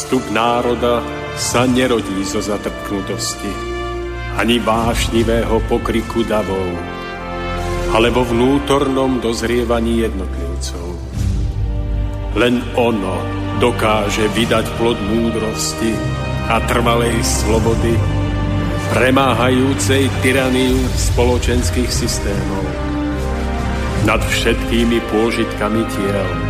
Zostup národa sa nerodí zo zatrpknutosti, ani vášnivého pokriku davov, ale vo vnútornom dozrievaní jednotlivcov. Len ono dokáže vydať plod múdrosti a trvalej slobody, premáhajúcej tyraniu spoločenských systémov. Nad všetkými pôžitkami tiel,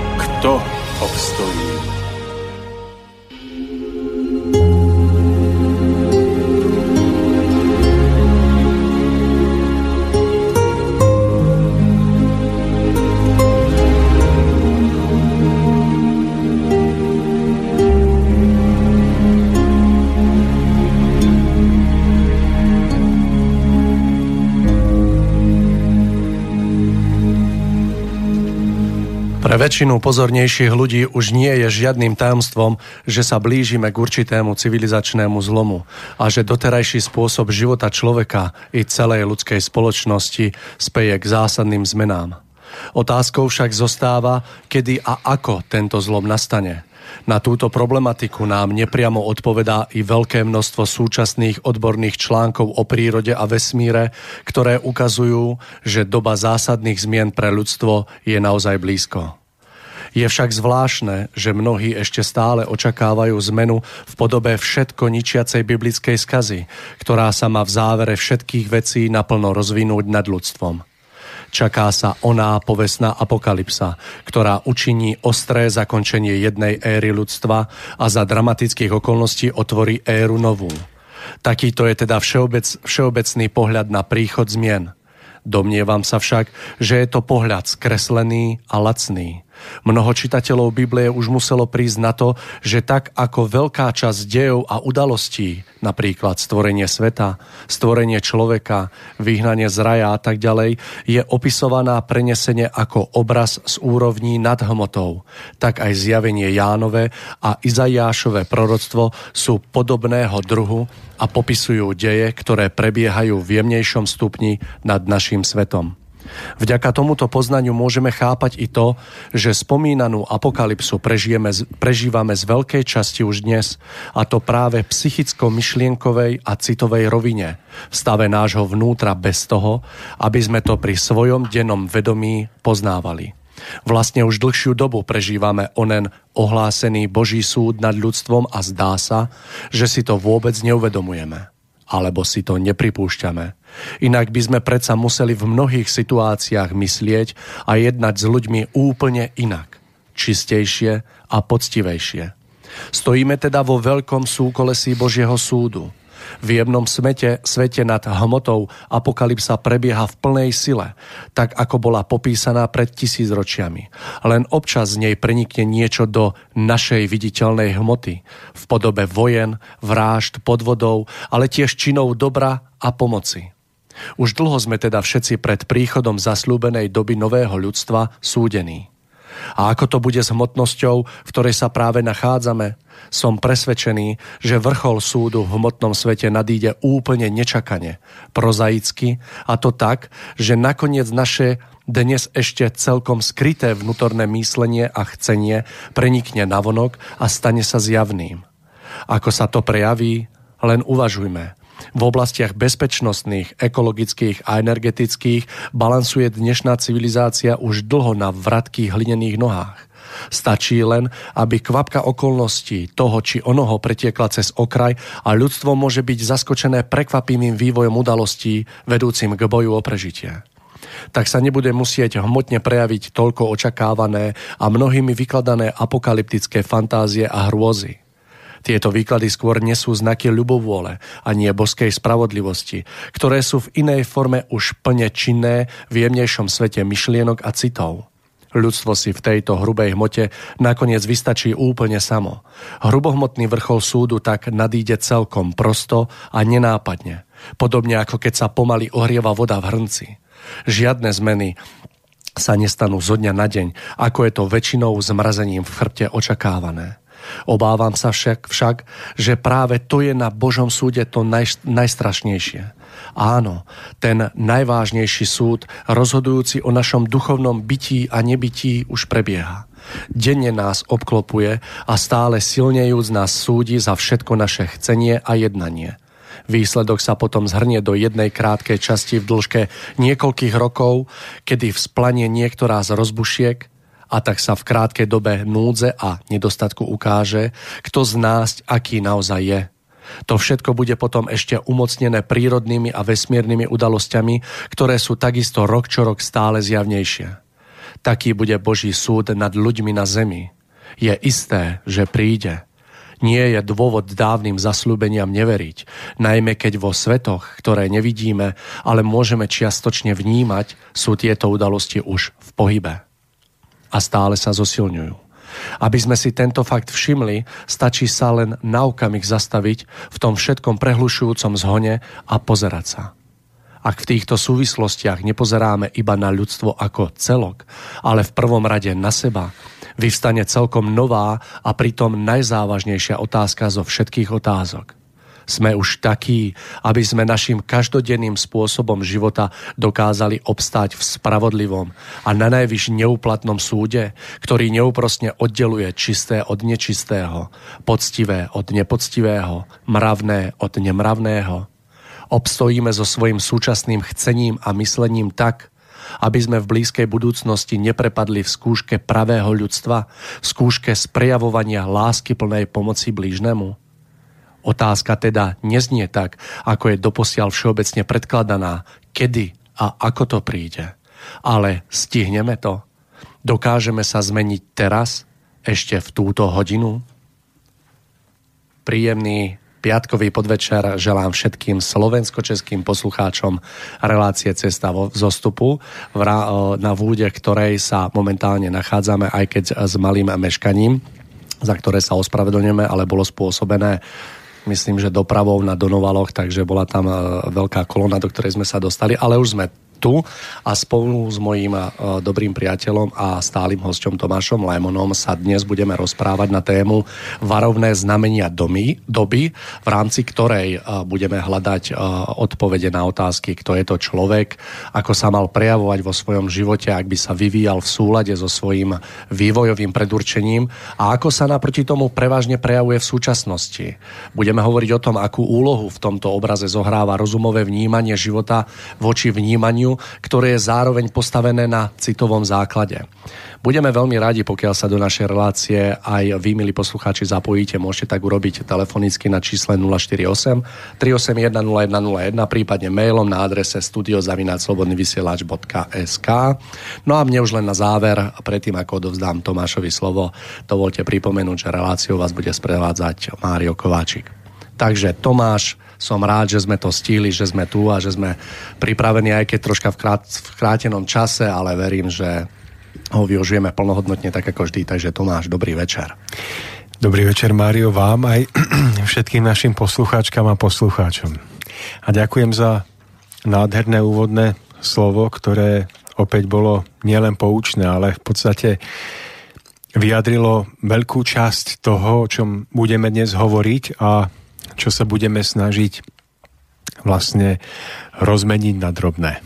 kto obstojí? Väčšinu pozornejších ľudí už nie je žiadnym tajomstvom, že sa blížime k určitému civilizačnému zlomu a že doterajší spôsob života človeka i celej ľudskej spoločnosti speje k zásadným zmenám. Otázkou však zostáva, kedy a ako tento zlom nastane. Na túto problematiku nám nepriamo odpovedá i veľké množstvo súčasných odborných článkov o prírode a vesmíre, ktoré ukazujú, že doba zásadných zmien pre ľudstvo je naozaj blízko. Je však zvláštne, že mnohí ešte stále očakávajú zmenu v podobe všetko ničiacej biblickej skazy, ktorá sa má v závere všetkých vecí naplno rozvinúť nad ľudstvom. Čaká sa oná povestná apokalypsa, ktorá učiní ostré zakončenie jednej éry ľudstva a za dramatických okolností otvorí éru novú. Takýto je teda všeobec, všeobecný pohľad na príchod zmien. Domnievam sa však, že je to pohľad skreslený a lacný. Mnoho čitateľov Biblie už muselo prísť na to, že tak ako veľká časť dejov a udalostí, napríklad stvorenie sveta, stvorenie človeka, vyhnanie z raja a tak ďalej, je opisovaná prenesenie ako obraz z úrovní nad hmotou, tak aj zjavenie Jánové a Izajášové proroctvo sú podobného druhu a popisujú deje, ktoré prebiehajú v jemnejšom stupni nad našim svetom. Vďaka tomuto poznaniu môžeme chápať i to, že spomínanú apokalypsu prežijeme, prežívame z veľkej časti už dnes, a to práve psychicko-myšlienkovej a citovej rovine, v stave nášho vnútra bez toho, aby sme to pri svojom dennom vedomí poznávali. Vlastne už dlhšiu dobu prežívame onen ohlásený Boží súd nad ľudstvom a zdá sa, že si to vôbec neuvedomujeme alebo si to nepripúšťame. Inak by sme predsa museli v mnohých situáciách myslieť a jednať s ľuďmi úplne inak, čistejšie a poctivejšie. Stojíme teda vo veľkom súkolesí Božieho súdu – v jemnom smete, svete nad hmotou apokalypsa prebieha v plnej sile, tak ako bola popísaná pred tisícročiami. Len občas z nej prenikne niečo do našej viditeľnej hmoty, v podobe vojen, vrážd, podvodov, ale tiež činov dobra a pomoci. Už dlho sme teda všetci pred príchodom zaslúbenej doby nového ľudstva súdení. A ako to bude s hmotnosťou, v ktorej sa práve nachádzame? Som presvedčený, že vrchol súdu v hmotnom svete nadíde úplne nečakane, prozaicky, a to tak, že nakoniec naše dnes ešte celkom skryté vnútorné myslenie a chcenie prenikne navonok a stane sa zjavným. Ako sa to prejaví, len uvažujme – v oblastiach bezpečnostných, ekologických a energetických balansuje dnešná civilizácia už dlho na vratkých hlinených nohách. Stačí len, aby kvapka okolností toho či onoho pretiekla cez okraj a ľudstvo môže byť zaskočené prekvapivým vývojom udalostí vedúcim k boju o prežitie tak sa nebude musieť hmotne prejaviť toľko očakávané a mnohými vykladané apokalyptické fantázie a hrôzy. Tieto výklady skôr nesú znaky ľubovôle a nie boskej spravodlivosti, ktoré sú v inej forme už plne činné v jemnejšom svete myšlienok a citov. Ľudstvo si v tejto hrubej hmote nakoniec vystačí úplne samo. Hrubohmotný vrchol súdu tak nadíde celkom prosto a nenápadne. Podobne ako keď sa pomaly ohrieva voda v hrnci. Žiadne zmeny sa nestanú zo dňa na deň, ako je to väčšinou zmrazením v chrbte očakávané. Obávam sa však, však, že práve to je na Božom súde to naj, najstrašnejšie. Áno, ten najvážnejší súd, rozhodujúci o našom duchovnom bytí a nebytí, už prebieha. Denne nás obklopuje a stále silnejúc nás súdi za všetko naše chcenie a jednanie. Výsledok sa potom zhrnie do jednej krátkej časti v dĺžke niekoľkých rokov, kedy vzplanie niektorá z rozbušiek a tak sa v krátkej dobe núdze a nedostatku ukáže, kto z nás aký naozaj je. To všetko bude potom ešte umocnené prírodnými a vesmírnymi udalosťami, ktoré sú takisto rok čo rok stále zjavnejšie. Taký bude Boží súd nad ľuďmi na zemi. Je isté, že príde. Nie je dôvod dávnym zaslúbeniam neveriť, najmä keď vo svetoch, ktoré nevidíme, ale môžeme čiastočne vnímať, sú tieto udalosti už v pohybe. A stále sa zosilňujú. Aby sme si tento fakt všimli, stačí sa len na okamih zastaviť v tom všetkom prehlušujúcom zhone a pozerať sa. Ak v týchto súvislostiach nepozeráme iba na ľudstvo ako celok, ale v prvom rade na seba, vyvstane celkom nová a pritom najzávažnejšia otázka zo všetkých otázok. Sme už takí, aby sme našim každodenným spôsobom života dokázali obstáť v spravodlivom a na najvyš neúplatnom súde, ktorý neúprosne oddeluje čisté od nečistého, poctivé od nepoctivého, mravné od nemravného. Obstojíme so svojim súčasným chcením a myslením tak, aby sme v blízkej budúcnosti neprepadli v skúške pravého ľudstva, v skúške sprejavovania lásky plnej pomoci blížnemu. Otázka teda neznie tak, ako je doposiaľ všeobecne predkladaná, kedy a ako to príde. Ale stihneme to? Dokážeme sa zmeniť teraz, ešte v túto hodinu? Príjemný piatkový podvečer želám všetkým slovensko-českým poslucháčom relácie Cesta vo zostupu, na vúde ktorej sa momentálne nachádzame, aj keď s malým meškaním, za ktoré sa ospravedlňujeme, ale bolo spôsobené myslím, že dopravou na Donovaloch, takže bola tam e, veľká kolona, do ktorej sme sa dostali, ale už sme tu a spolu s mojím e, dobrým priateľom a stálym hosťom Tomášom Lémonom sa dnes budeme rozprávať na tému varovné znamenia domy, doby, v rámci ktorej e, budeme hľadať e, odpovede na otázky, kto je to človek, ako sa mal prejavovať vo svojom živote, ak by sa vyvíjal v súlade so svojím vývojovým predurčením a ako sa naproti tomu prevažne prejavuje v súčasnosti. Budeme hovoriť o tom, akú úlohu v tomto obraze zohráva rozumové vnímanie života voči vnímaniu ktoré je zároveň postavené na citovom základe. Budeme veľmi radi, pokiaľ sa do našej relácie aj vy, milí poslucháči, zapojíte. Môžete tak urobiť telefonicky na čísle 048 381 0101, prípadne mailom na adrese studiozavináčslobodnyvysielač.sk No a mne už len na záver, predtým ako odovzdám Tomášovi slovo, dovolte pripomenúť, že reláciu vás bude sprevádzať Mário Kováčik. Takže Tomáš, som rád, že sme to stíli, že sme tu a že sme pripravení, aj keď troška v, krát, v krátenom čase, ale verím, že ho využijeme plnohodnotne tak ako vždy. Takže Tomáš, dobrý večer. Dobrý večer, Mário, vám aj všetkým našim poslucháčkam a poslucháčom. A ďakujem za nádherné úvodné slovo, ktoré opäť bolo nielen poučné, ale v podstate vyjadrilo veľkú časť toho, o čom budeme dnes hovoriť a čo sa budeme snažiť vlastne rozmeniť na drobné.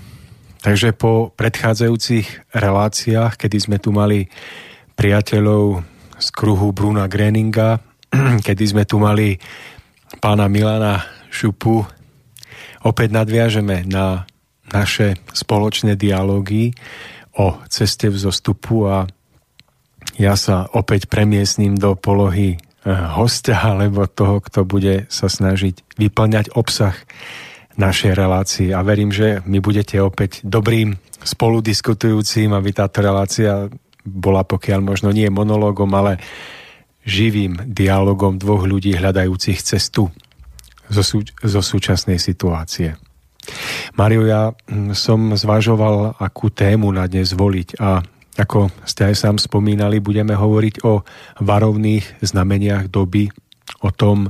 Takže po predchádzajúcich reláciách, kedy sme tu mali priateľov z kruhu Bruna Greninga, kedy sme tu mali pána Milana Šupu, opäť nadviažeme na naše spoločné dialógy o ceste vzostupu a ja sa opäť premiesním do polohy hostia alebo toho, kto bude sa snažiť vyplňať obsah našej relácie a verím, že mi budete opäť dobrým spoludiskutujúcim, aby táto relácia bola pokiaľ možno nie monológom, ale živým dialogom dvoch ľudí hľadajúcich cestu zo, sú, zo súčasnej situácie. Mario, ja mm, som zvažoval, akú tému na dnes voliť a ako ste aj sám spomínali, budeme hovoriť o varovných znameniach doby, o tom,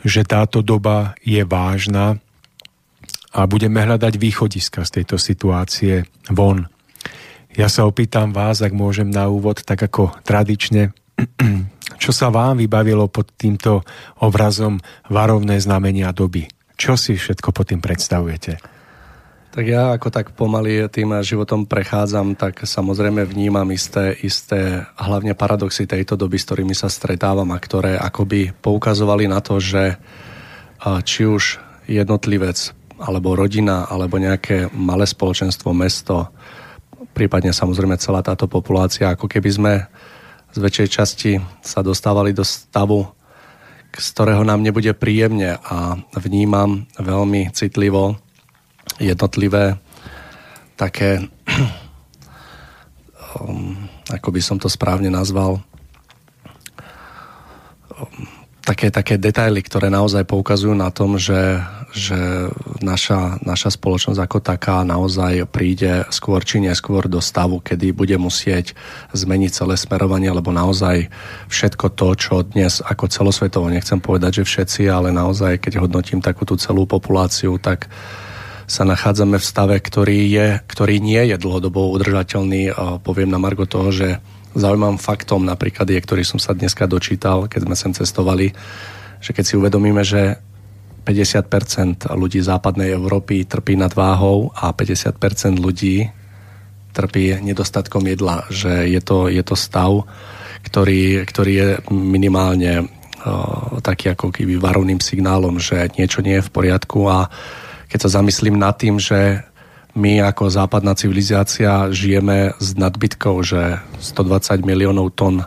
že táto doba je vážna a budeme hľadať východiska z tejto situácie von. Ja sa opýtam vás, ak môžem na úvod, tak ako tradične, čo sa vám vybavilo pod týmto obrazom varovné znamenia doby? Čo si všetko pod tým predstavujete? Tak ja ako tak pomaly tým životom prechádzam, tak samozrejme vnímam isté, isté hlavne paradoxy tejto doby, s ktorými sa stretávam a ktoré akoby poukazovali na to, že či už jednotlivec, alebo rodina, alebo nejaké malé spoločenstvo, mesto, prípadne samozrejme celá táto populácia, ako keby sme z väčšej časti sa dostávali do stavu, z ktorého nám nebude príjemne. A vnímam veľmi citlivo jednotlivé také, um, ako by som to správne nazval, um, také, také detaily, ktoré naozaj poukazujú na tom, že, že naša, naša spoločnosť ako taká naozaj príde skôr či neskôr do stavu, kedy bude musieť zmeniť celé smerovanie, lebo naozaj všetko to, čo dnes ako celosvetovo, nechcem povedať, že všetci, ale naozaj, keď hodnotím takú tú celú populáciu, tak sa nachádzame v stave, ktorý, je, ktorý nie je dlhodobo udržateľný. Poviem na Margo toho, že zaujímavým faktom napríklad je, ktorý som sa dneska dočítal, keď sme sem cestovali, že keď si uvedomíme, že 50% ľudí západnej Európy trpí nad váhou a 50% ľudí trpí nedostatkom jedla, že je to, je to stav, ktorý, ktorý je minimálne uh, taký ako keby varovným signálom, že niečo nie je v poriadku a keď sa zamyslím nad tým, že my ako západná civilizácia žijeme s nadbytkou, že 120 miliónov tón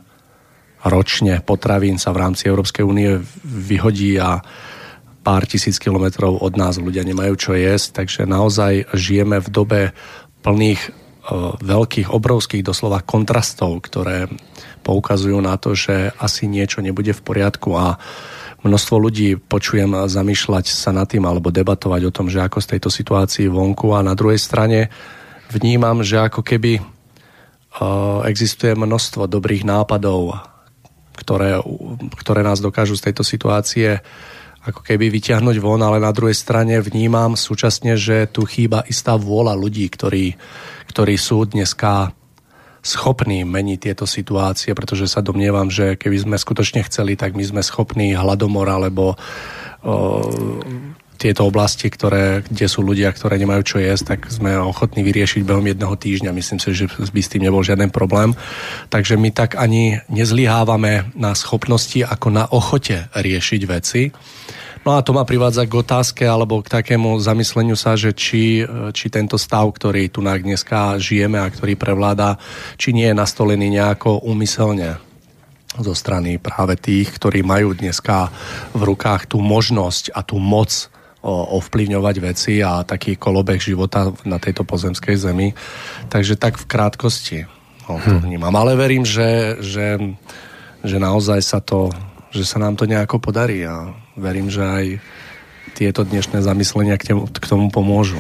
ročne potravín sa v rámci Európskej únie vyhodí a pár tisíc kilometrov od nás ľudia nemajú čo jesť, takže naozaj žijeme v dobe plných e, veľkých, obrovských doslova kontrastov, ktoré poukazujú na to, že asi niečo nebude v poriadku. A množstvo ľudí počujem zamýšľať sa nad tým alebo debatovať o tom, že ako z tejto situácii vonku. A na druhej strane vnímam, že ako keby uh, existuje množstvo dobrých nápadov, ktoré, ktoré nás dokážu z tejto situácie ako keby vyťahnuť von, ale na druhej strane vnímam súčasne, že tu chýba istá vôľa ľudí, ktorí, ktorí sú dneska schopní meniť tieto situácie, pretože sa domnievam, že keby sme skutočne chceli, tak my sme schopní hladomor alebo o, tieto oblasti, ktoré, kde sú ľudia, ktoré nemajú čo jesť, tak sme ochotní vyriešiť behom jedného týždňa. Myslím si, že by s tým nebol žiaden problém. Takže my tak ani nezlyhávame na schopnosti ako na ochote riešiť veci. No a to ma privádza k otázke alebo k takému zamysleniu sa, že či, či tento stav, ktorý tu dneska žijeme a ktorý prevláda, či nie je nastolený nejako úmyselne zo strany práve tých, ktorí majú dneska v rukách tú možnosť a tú moc ovplyvňovať veci a taký kolobeh života na tejto pozemskej zemi. Takže tak v krátkosti no, to hm. vnímam. Ale verím, že, že, že naozaj sa to, že sa nám to nejako podarí a verím, že aj tieto dnešné zamyslenia k, tomu pomôžu.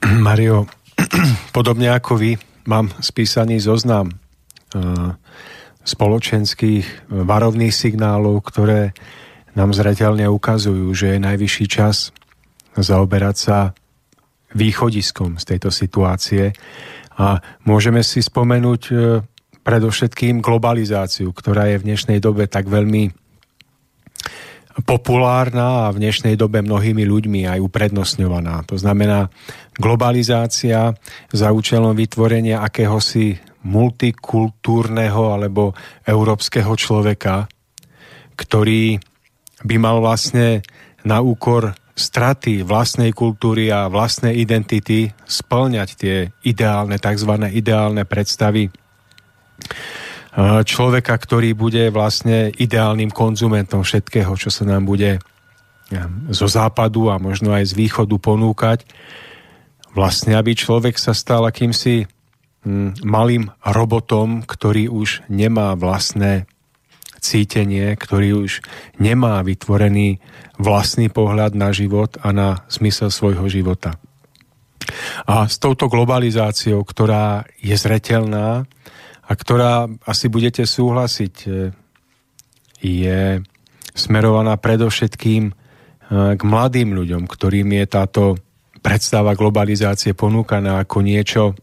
Mario, podobne ako vy, mám spísaný zoznam uh, spoločenských varovných signálov, ktoré nám zreteľne ukazujú, že je najvyšší čas zaoberať sa východiskom z tejto situácie a môžeme si spomenúť uh, predovšetkým globalizáciu, ktorá je v dnešnej dobe tak veľmi populárna a v dnešnej dobe mnohými ľuďmi aj uprednostňovaná. To znamená globalizácia za účelom vytvorenia akéhosi multikultúrneho alebo európskeho človeka, ktorý by mal vlastne na úkor straty vlastnej kultúry a vlastnej identity splňať tie ideálne, tzv. ideálne predstavy človeka, ktorý bude vlastne ideálnym konzumentom všetkého, čo sa nám bude zo západu a možno aj z východu ponúkať. Vlastne, aby človek sa stal akýmsi hm, malým robotom, ktorý už nemá vlastné cítenie, ktorý už nemá vytvorený vlastný pohľad na život a na zmysel svojho života. A s touto globalizáciou, ktorá je zretelná a ktorá, asi budete súhlasiť, e, je smerovaná predovšetkým e, k mladým ľuďom, ktorým je táto predstava globalizácie ponúkaná ako niečo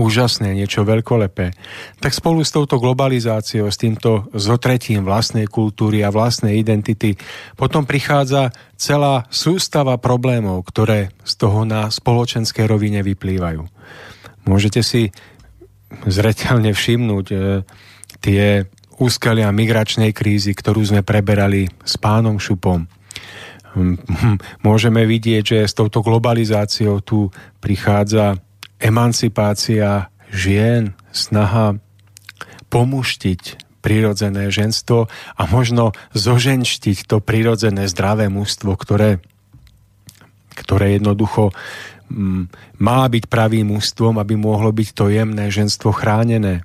úžasné, niečo veľkolepé, tak spolu s touto globalizáciou, s týmto zotretím vlastnej kultúry a vlastnej identity, potom prichádza celá sústava problémov, ktoré z toho na spoločenskej rovine vyplývajú. Môžete si zreteľne všimnúť e, tie úskalia migračnej krízy, ktorú sme preberali s pánom Šupom. Môžeme vidieť, že s touto globalizáciou tu prichádza emancipácia žien, snaha pomuštiť prirodzené ženstvo a možno zoženštiť to prirodzené zdravé mužstvo, ktoré, ktoré jednoducho má byť pravým mužstvom, aby mohlo byť to jemné ženstvo chránené.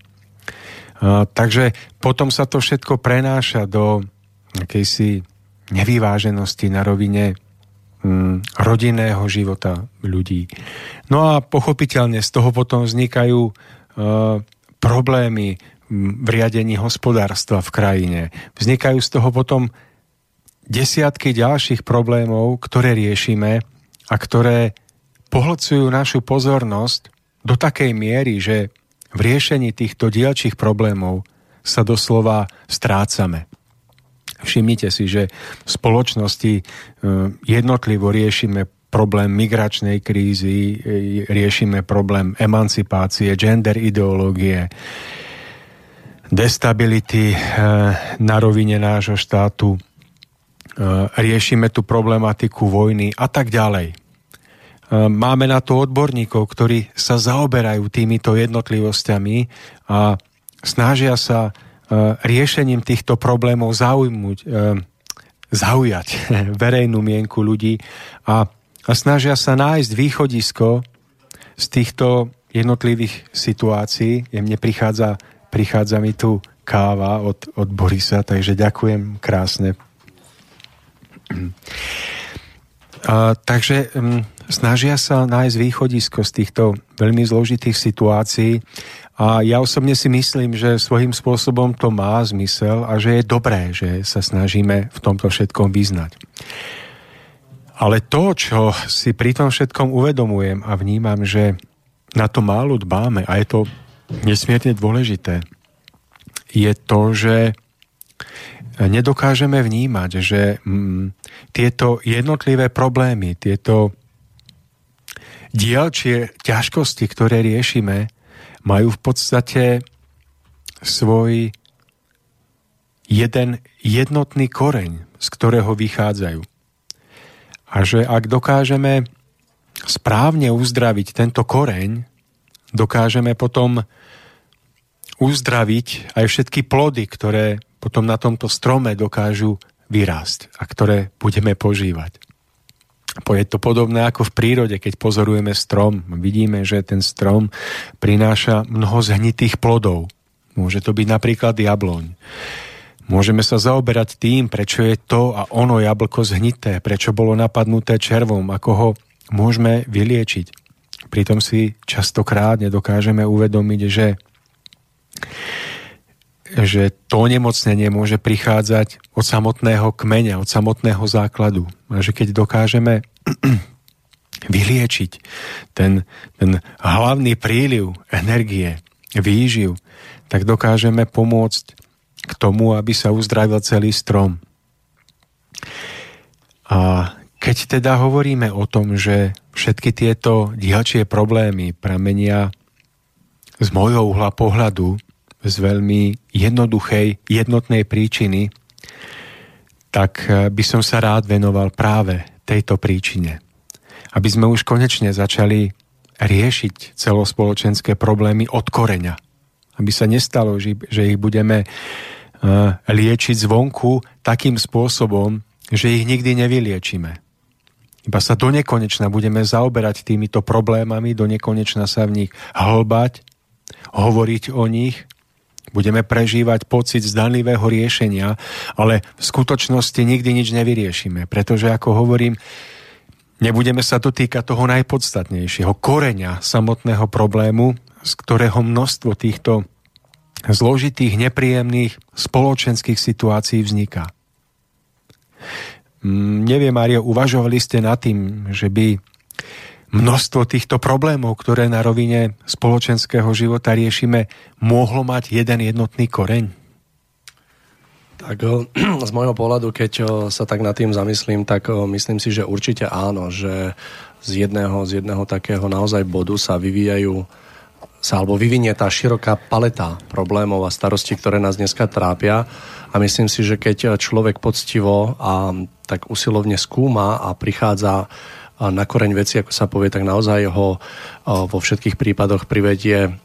Takže potom sa to všetko prenáša do akejsi nevyváženosti na rovine rodinného života ľudí. No a pochopiteľne z toho potom vznikajú problémy v riadení hospodárstva v krajine. Vznikajú z toho potom desiatky ďalších problémov, ktoré riešime a ktoré pohlcujú našu pozornosť do takej miery, že v riešení týchto dielčích problémov sa doslova strácame. Všimnite si, že v spoločnosti e, jednotlivo riešime problém migračnej krízy, e, riešime problém emancipácie, gender ideológie, destability e, na rovine nášho štátu, riešime tú problematiku vojny a tak ďalej. Máme na to odborníkov, ktorí sa zaoberajú týmito jednotlivosťami a snažia sa Eh, riešením týchto problémov zaujmuť, eh, zaujať verejnú mienku ľudí a, snažia sa nájsť východisko z týchto jednotlivých situácií. Mne prichádza, prichádza mi tu káva od, od Borisa, takže ďakujem krásne. Takže um, snažia sa nájsť východisko z týchto veľmi zložitých situácií a ja osobne si myslím, že svojím spôsobom to má zmysel a že je dobré, že sa snažíme v tomto všetkom vyznať. Ale to, čo si pri tom všetkom uvedomujem a vnímam, že na to málo dbáme a je to nesmierne dôležité, je to, že nedokážeme vnímať, že mm, tieto jednotlivé problémy, tieto dielčie ťažkosti, ktoré riešime, majú v podstate svoj jeden jednotný koreň, z ktorého vychádzajú. A že ak dokážeme správne uzdraviť tento koreň, dokážeme potom uzdraviť aj všetky plody, ktoré potom na tomto strome dokážu vyrásť a ktoré budeme požívať. Je to podobné ako v prírode, keď pozorujeme strom. Vidíme, že ten strom prináša mnoho zhnitých plodov. Môže to byť napríklad jabloň. Môžeme sa zaoberať tým, prečo je to a ono jablko zhnité, prečo bolo napadnuté červom, ako ho môžeme vyliečiť. Pritom si častokrát nedokážeme uvedomiť, že že to nemocnenie môže prichádzať od samotného kmeňa, od samotného základu. A že keď dokážeme vyliečiť ten, ten hlavný príliv energie, výživ, tak dokážeme pomôcť k tomu, aby sa uzdravil celý strom. A keď teda hovoríme o tom, že všetky tieto dielčie problémy pramenia z môjho uhla pohľadu z veľmi jednoduchej, jednotnej príčiny, tak eh, by som sa rád venoval práve tejto príčine. Aby sme už konečne začali riešiť celospoločenské problémy od koreňa. Aby sa nestalo, že ich budeme eh, liečiť zvonku takým spôsobom, že ich nikdy nevyliečíme. Iba sa do nekonečna budeme zaoberať týmito problémami, do nekonečna sa v nich hlbať, hovoriť o nich Budeme prežívať pocit zdanlivého riešenia, ale v skutočnosti nikdy nič nevyriešime, pretože ako hovorím, Nebudeme sa dotýkať toho najpodstatnejšieho, koreňa samotného problému, z ktorého množstvo týchto zložitých, nepríjemných spoločenských situácií vzniká. Mm, neviem, Mário, uvažovali ste nad tým, že by množstvo týchto problémov, ktoré na rovine spoločenského života riešime, mohlo mať jeden jednotný koreň? Tak z môjho pohľadu, keď sa tak nad tým zamyslím, tak myslím si, že určite áno, že z jedného, z jedného takého naozaj bodu sa vyvíjajú sa alebo vyvinie tá široká paleta problémov a starostí, ktoré nás dneska trápia. A myslím si, že keď človek poctivo a tak usilovne skúma a prichádza na koreň veci, ako sa povie, tak naozaj ho vo všetkých prípadoch privedie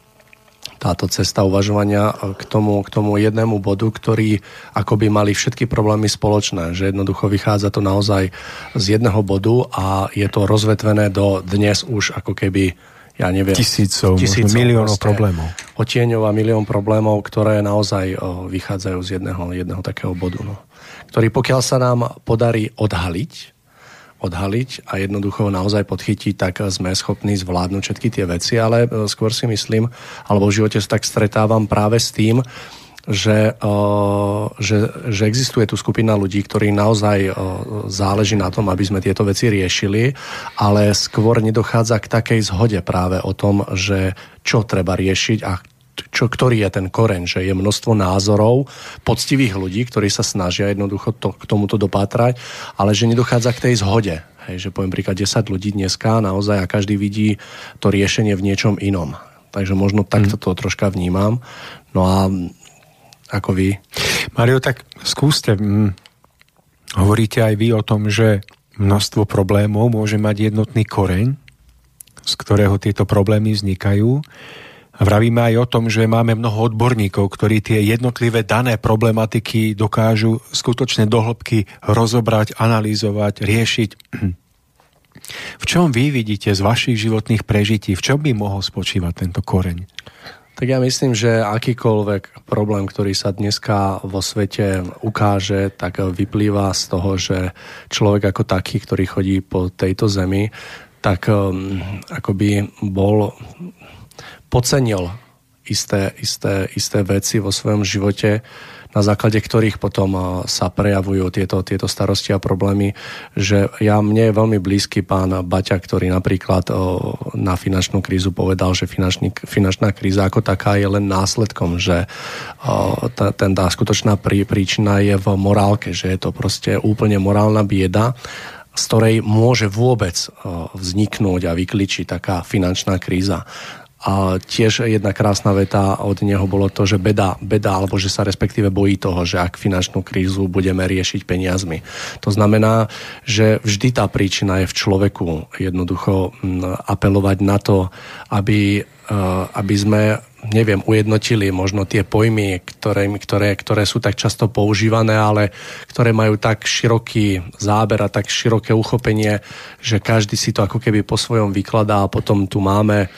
táto cesta uvažovania k tomu, k tomu jednému bodu, ktorý ako by mali všetky problémy spoločné, že jednoducho vychádza to naozaj z jedného bodu a je to rozvetvené do dnes už ako keby ja neviem, tisícov, tisícov miliónov problémov. Otieňov a milión problémov, ktoré naozaj vychádzajú z jedného, jedného takého bodu. No. Ktorý pokiaľ sa nám podarí odhaliť, odhaliť a jednoducho naozaj podchytiť, tak sme schopní zvládnuť všetky tie veci, ale e, skôr si myslím, alebo v živote sa tak stretávam práve s tým, že, že, že existuje tu skupina ľudí, ktorí naozaj záleží na tom, aby sme tieto veci riešili, ale skôr nedochádza k takej zhode práve o tom, že čo treba riešiť a čo, ktorý je ten koreň, že je množstvo názorov poctivých ľudí, ktorí sa snažia jednoducho to, k tomuto dopátrať, ale že nedochádza k tej zhode. Hej, že poviem príklad 10 ľudí dneska naozaj a každý vidí to riešenie v niečom inom. Takže možno takto mm. to troška vnímam. No a ako vy? Mario, tak skúste. Hm, hovoríte aj vy o tom, že množstvo problémov môže mať jednotný koreň, z ktorého tieto problémy vznikajú. Vravíme aj o tom, že máme mnoho odborníkov, ktorí tie jednotlivé dané problematiky dokážu skutočne dohlbky rozobrať, analyzovať, riešiť. V čom vy vidíte z vašich životných prežití, v čom by mohol spočívať tento koreň? Tak ja myslím, že akýkoľvek problém, ktorý sa dneska vo svete ukáže, tak vyplýva z toho, že človek ako taký, ktorý chodí po tejto zemi, tak um, akoby bol podcenil isté, isté, isté veci vo svojom živote, na základe ktorých potom sa prejavujú tieto, tieto starosti a problémy, že ja, mne je veľmi blízky pán Baťa, ktorý napríklad na finančnú krízu povedal, že finančný, finančná kríza ako taká je len následkom, že tá, ten, tá skutočná prí, príčina je v morálke, že je to proste úplne morálna bieda z ktorej môže vôbec vzniknúť a vykličiť taká finančná kríza. A tiež jedna krásna veta od neho bolo to, že beda, beda, alebo že sa respektíve bojí toho, že ak finančnú krízu budeme riešiť peniazmi. To znamená, že vždy tá príčina je v človeku. Jednoducho apelovať na to, aby, e, aby sme neviem, ujednotili možno tie pojmy, ktoré, ktoré, ktoré sú tak často používané, ale ktoré majú tak široký záber a tak široké uchopenie, že každý si to ako keby po svojom vykladá a potom tu máme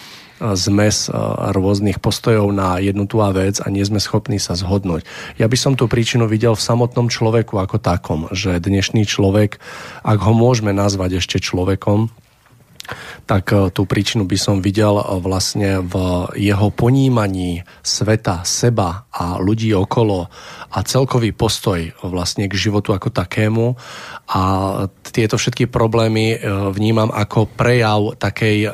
zmes rôznych postojov na jednu tú vec a nie sme schopní sa zhodnúť. Ja by som tú príčinu videl v samotnom človeku ako takom, že dnešný človek, ak ho môžeme nazvať ešte človekom, tak e, tú príčinu by som videl e, vlastne v jeho ponímaní sveta, seba a ľudí okolo a celkový postoj vlastne k životu ako takému. A tieto všetky problémy vnímam ako prejav takej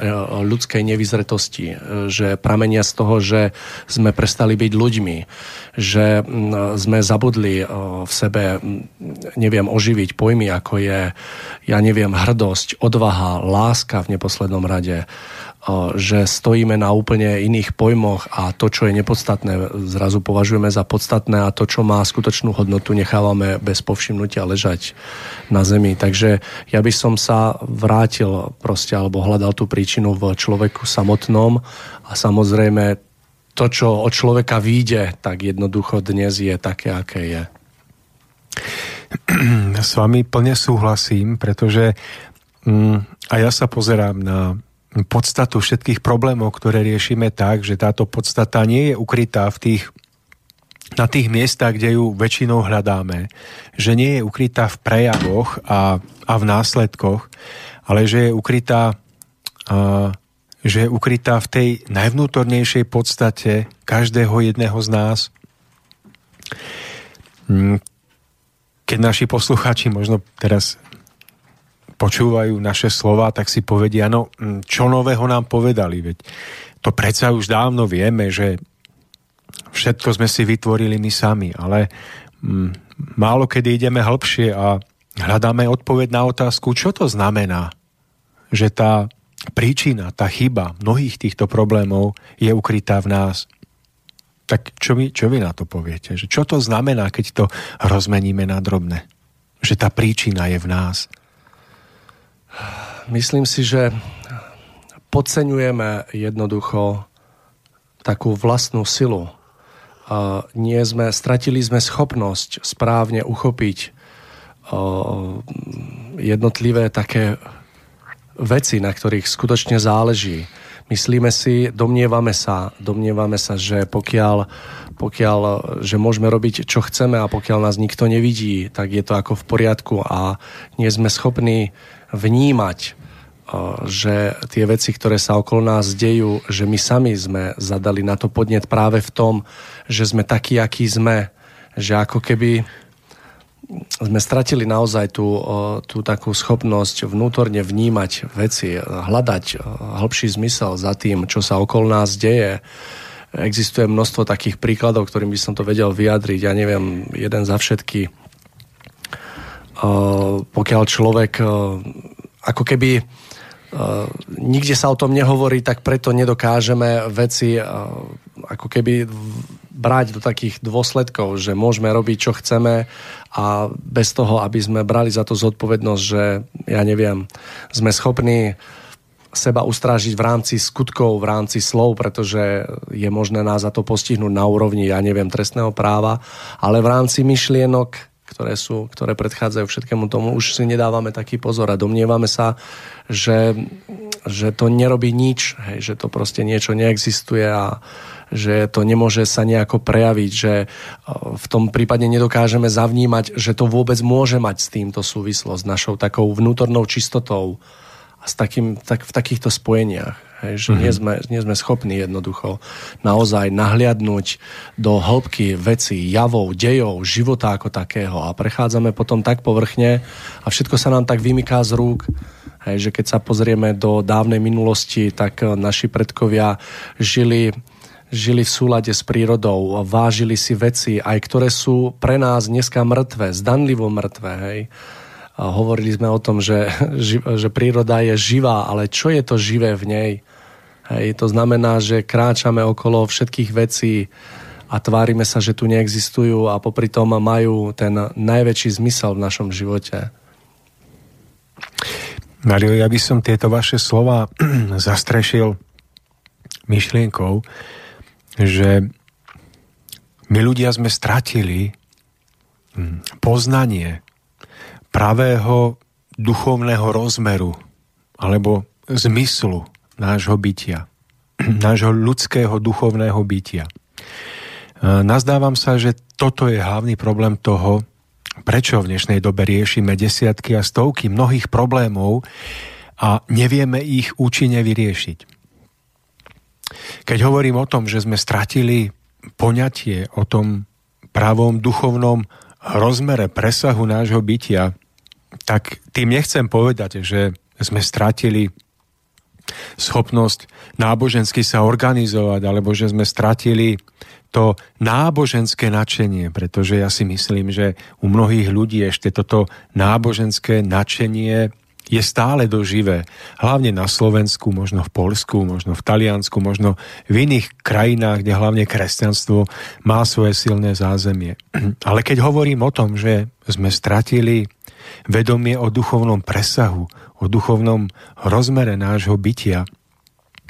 ľudskej nevyzretosti, že pramenia z toho, že sme prestali byť ľuďmi, že sme zabudli v sebe, neviem, oživiť pojmy, ako je, ja neviem, hrdosť, odvaha, láska v neposlednom rade, že stojíme na úplne iných pojmoch a to, čo je nepodstatné, zrazu považujeme za podstatné a to, čo má skutočnú hodnotu, nechávame bez povšimnutia ležať na zemi. Takže ja by som sa vrátil proste alebo hľadal tú príčinu v človeku samotnom a samozrejme to, čo od človeka vyjde, tak jednoducho dnes je také, aké je. S vami plne súhlasím, pretože mm, a ja sa pozerám na podstatu všetkých problémov, ktoré riešime tak, že táto podstata nie je ukrytá v tých na tých miestach, kde ju väčšinou hľadáme, že nie je ukrytá v prejavoch a, a v následkoch, ale že je ukrytá že je ukrytá v tej najvnútornejšej podstate každého jedného z nás. Mm, keď naši poslucháči možno teraz počúvajú naše slova, tak si povedia, no čo nového nám povedali, veď to predsa už dávno vieme, že všetko sme si vytvorili my sami, ale mm, málo kedy ideme hĺbšie a hľadáme odpoveď na otázku, čo to znamená, že tá príčina, tá chyba mnohých týchto problémov je ukrytá v nás. Tak čo vy, čo vy na to poviete? Že čo to znamená, keď to rozmeníme na drobné? Že tá príčina je v nás. Myslím si, že podceňujeme jednoducho takú vlastnú silu. A nie sme, stratili sme schopnosť správne uchopiť jednotlivé také veci, na ktorých skutočne záleží. Myslíme si, domnievame sa, domnievame sa, že pokiaľ, pokiaľ, že môžeme robiť, čo chceme a pokiaľ nás nikto nevidí, tak je to ako v poriadku a nie sme schopní vnímať, že tie veci, ktoré sa okolo nás dejú, že my sami sme zadali na to podnet práve v tom, že sme takí, akí sme, že ako keby sme stratili naozaj tú, tú takú schopnosť vnútorne vnímať veci, hľadať hĺbší zmysel za tým, čo sa okolo nás deje. Existuje množstvo takých príkladov, ktorým by som to vedel vyjadriť. Ja neviem, jeden za všetky. Pokiaľ človek ako keby nikde sa o tom nehovorí, tak preto nedokážeme veci ako keby brať do takých dôsledkov, že môžeme robiť, čo chceme a bez toho, aby sme brali za to zodpovednosť, že ja neviem, sme schopní seba ustrážiť v rámci skutkov, v rámci slov, pretože je možné nás za to postihnúť na úrovni, ja neviem, trestného práva, ale v rámci myšlienok, ktoré, sú, ktoré predchádzajú všetkému tomu, už si nedávame taký pozor a domnievame sa, že, že to nerobí nič, hej, že to proste niečo neexistuje a že to nemôže sa nejako prejaviť, že e, v tom prípade nedokážeme zavnímať, že to vôbec môže mať s týmto súvislosť, s našou takou vnútornou čistotou a s takým, tak, v takýchto spojeniach. Hej, že mm-hmm. nie, sme, nie sme schopní jednoducho naozaj nahliadnúť do hĺbky veci, javov, dejov, života ako takého a prechádzame potom tak povrchne a všetko sa nám tak vymyká z rúk, hej, že keď sa pozrieme do dávnej minulosti, tak naši predkovia žili žili v súlade s prírodou, vážili si veci, aj ktoré sú pre nás dneska mŕtve, zdanlivo mŕtve, hej. A hovorili sme o tom, že, že príroda je živá, ale čo je to živé v nej? Hej, to znamená, že kráčame okolo všetkých vecí a tvárime sa, že tu neexistujú a popri tom majú ten najväčší zmysel v našom živote. Mario, ja by som tieto vaše slova zastrešil myšlienkou, že my ľudia sme stratili hm, poznanie pravého duchovného rozmeru alebo zmyslu nášho bytia, nášho ľudského duchovného bytia. E, nazdávam sa, že toto je hlavný problém toho, prečo v dnešnej dobe riešime desiatky a stovky mnohých problémov a nevieme ich účinne vyriešiť. Keď hovorím o tom, že sme stratili poňatie o tom pravom duchovnom rozmere presahu nášho bytia, tak tým nechcem povedať, že sme stratili schopnosť nábožensky sa organizovať, alebo že sme stratili to náboženské nadšenie, pretože ja si myslím, že u mnohých ľudí ešte toto náboženské nadšenie je stále doživé. Hlavne na Slovensku, možno v Polsku, možno v Taliansku, možno v iných krajinách, kde hlavne kresťanstvo má svoje silné zázemie. Ale keď hovorím o tom, že sme stratili vedomie o duchovnom presahu, o duchovnom rozmere nášho bytia,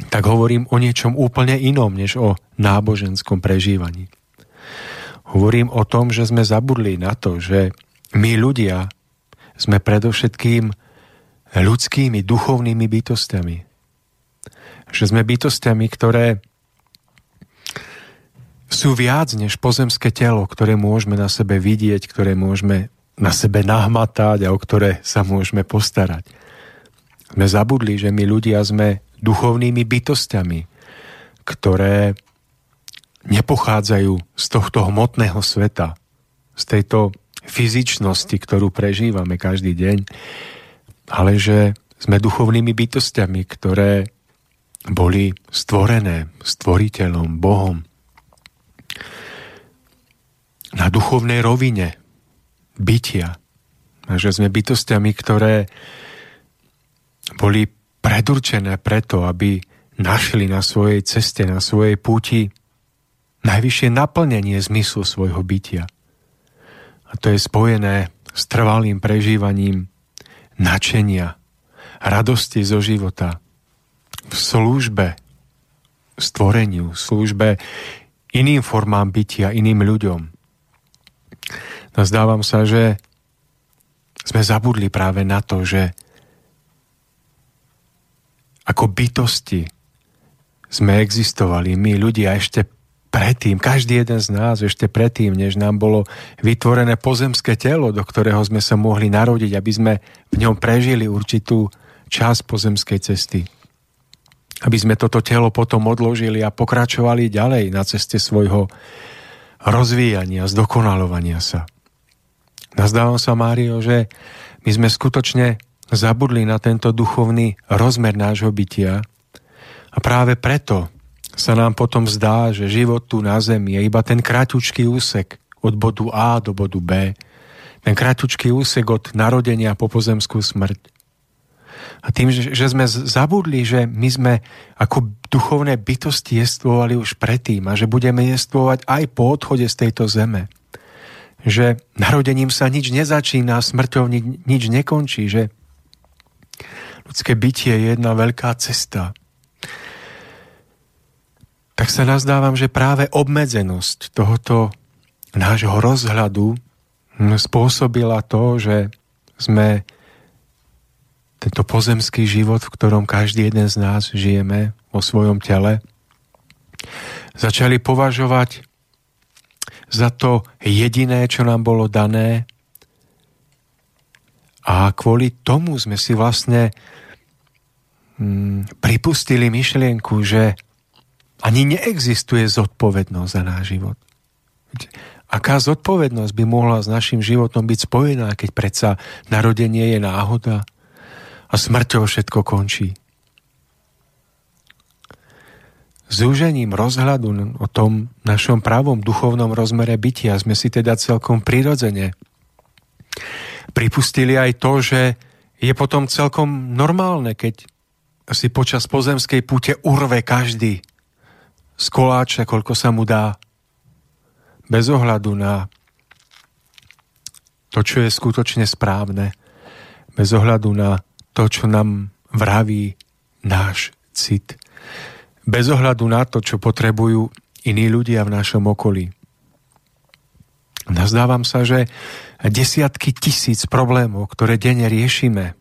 tak hovorím o niečom úplne inom, než o náboženskom prežívaní. Hovorím o tom, že sme zabudli na to, že my ľudia sme predovšetkým ľudskými, duchovnými bytostiami. Že sme bytostiami, ktoré sú viac než pozemské telo, ktoré môžeme na sebe vidieť, ktoré môžeme na sebe nahmatať a o ktoré sa môžeme postarať. Sme zabudli, že my ľudia sme duchovnými bytostiami, ktoré nepochádzajú z tohto hmotného sveta, z tejto fyzičnosti, ktorú prežívame každý deň, ale že sme duchovnými bytostiami, ktoré boli stvorené stvoriteľom, Bohom. Na duchovnej rovine bytia. A že sme bytostiami, ktoré boli predurčené preto, aby našli na svojej ceste, na svojej púti najvyššie naplnenie zmyslu svojho bytia. A to je spojené s trvalým prežívaním načenia, radosti zo života, v službe stvoreniu, službe iným formám bytia, iným ľuďom. Nazdávam sa, že sme zabudli práve na to, že ako bytosti sme existovali, my ľudia ešte predtým, každý jeden z nás ešte predtým, než nám bolo vytvorené pozemské telo, do ktorého sme sa mohli narodiť, aby sme v ňom prežili určitú časť pozemskej cesty. Aby sme toto telo potom odložili a pokračovali ďalej na ceste svojho rozvíjania, zdokonalovania sa. Nazdávam sa, Mário, že my sme skutočne zabudli na tento duchovný rozmer nášho bytia a práve preto sa nám potom zdá, že život tu na Zemi je iba ten kráťučký úsek od bodu A do bodu B. Ten kráťučký úsek od narodenia po pozemskú smrť. A tým, že sme zabudli, že my sme ako duchovné bytosti jestvovali už predtým a že budeme jestvovať aj po odchode z tejto zeme. Že narodením sa nič nezačína, smrťou nič nekončí, že ľudské bytie je jedna veľká cesta. Tak sa nazdávam, že práve obmedzenosť tohoto nášho rozhľadu spôsobila to, že sme tento pozemský život, v ktorom každý jeden z nás žijeme vo svojom tele, začali považovať za to jediné, čo nám bolo dané. A kvôli tomu sme si vlastne mm, pripustili myšlienku, že ani neexistuje zodpovednosť za náš život. Aká zodpovednosť by mohla s našim životom byť spojená, keď predsa narodenie je náhoda a smrťou všetko končí? Zúžením rozhľadu o tom našom pravom duchovnom rozmere bytia sme si teda celkom prirodzene pripustili aj to, že je potom celkom normálne, keď si počas pozemskej púte urve každý z koláča, koľko sa mu dá, bez ohľadu na to, čo je skutočne správne, bez ohľadu na to, čo nám vraví náš cit, bez ohľadu na to, čo potrebujú iní ľudia v našom okolí. Nazdávam sa, že desiatky tisíc problémov, ktoré denne riešime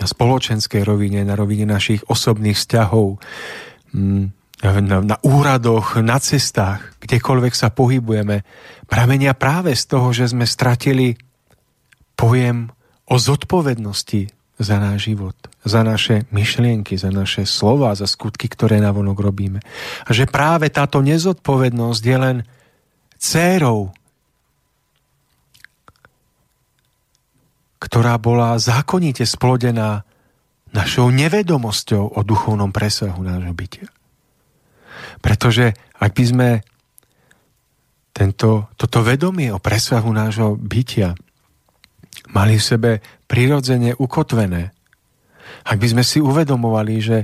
na spoločenskej rovine, na rovine našich osobných vzťahov, mm, na, na úradoch, na cestách, kdekoľvek sa pohybujeme, pramenia práve z toho, že sme stratili pojem o zodpovednosti za náš život, za naše myšlienky, za naše slova, za skutky, ktoré navonok robíme. A že práve táto nezodpovednosť je len dcérou, ktorá bola zákonite splodená našou nevedomosťou o duchovnom presahu nášho bytia. Pretože ak by sme tento, toto vedomie o presahu nášho bytia mali v sebe prirodzene ukotvené, ak by sme si uvedomovali, že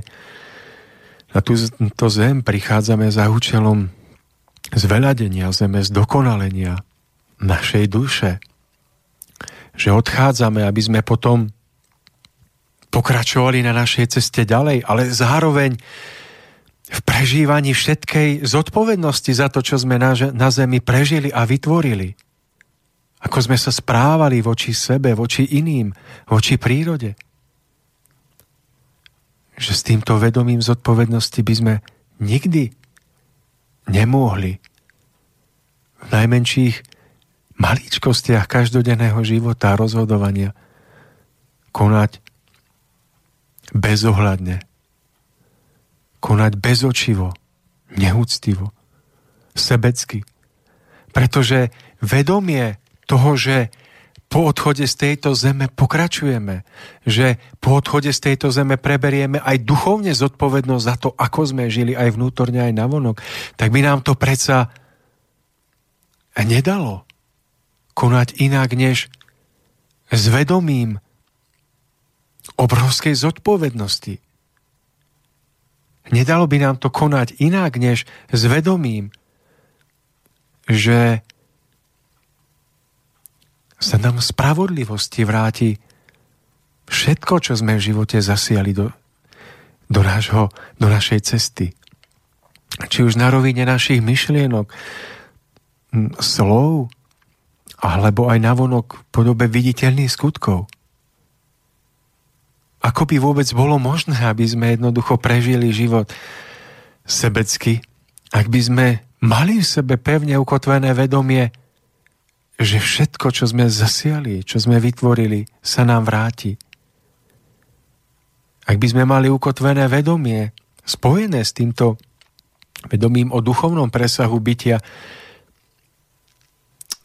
na túto zem prichádzame za účelom zveľadenia zeme, zdokonalenia našej duše, že odchádzame, aby sme potom pokračovali na našej ceste ďalej, ale zároveň v prežívaní všetkej zodpovednosti za to, čo sme na, na zemi prežili a vytvorili. Ako sme sa správali voči sebe, voči iným, voči prírode. Že s týmto vedomím zodpovednosti by sme nikdy nemohli v najmenších maličkostiach každodenného života a rozhodovania konať bezohľadne, konať bezočivo, neúctivo, sebecky. Pretože vedomie toho, že po odchode z tejto zeme pokračujeme, že po odchode z tejto zeme preberieme aj duchovne zodpovednosť za to, ako sme žili aj vnútorne, aj navonok, tak by nám to predsa nedalo konať inak, než s vedomím obrovskej zodpovednosti. Nedalo by nám to konať inak, než s vedomím, že sa nám spravodlivosti vráti všetko, čo sme v živote zasiali do, do, nášho, do našej cesty. Či už na rovine našich myšlienok, slov, alebo aj navonok v podobe viditeľných skutkov. Ako by vôbec bolo možné, aby sme jednoducho prežili život sebecky, ak by sme mali v sebe pevne ukotvené vedomie, že všetko, čo sme zasiali, čo sme vytvorili, sa nám vráti. Ak by sme mali ukotvené vedomie, spojené s týmto vedomím o duchovnom presahu bytia,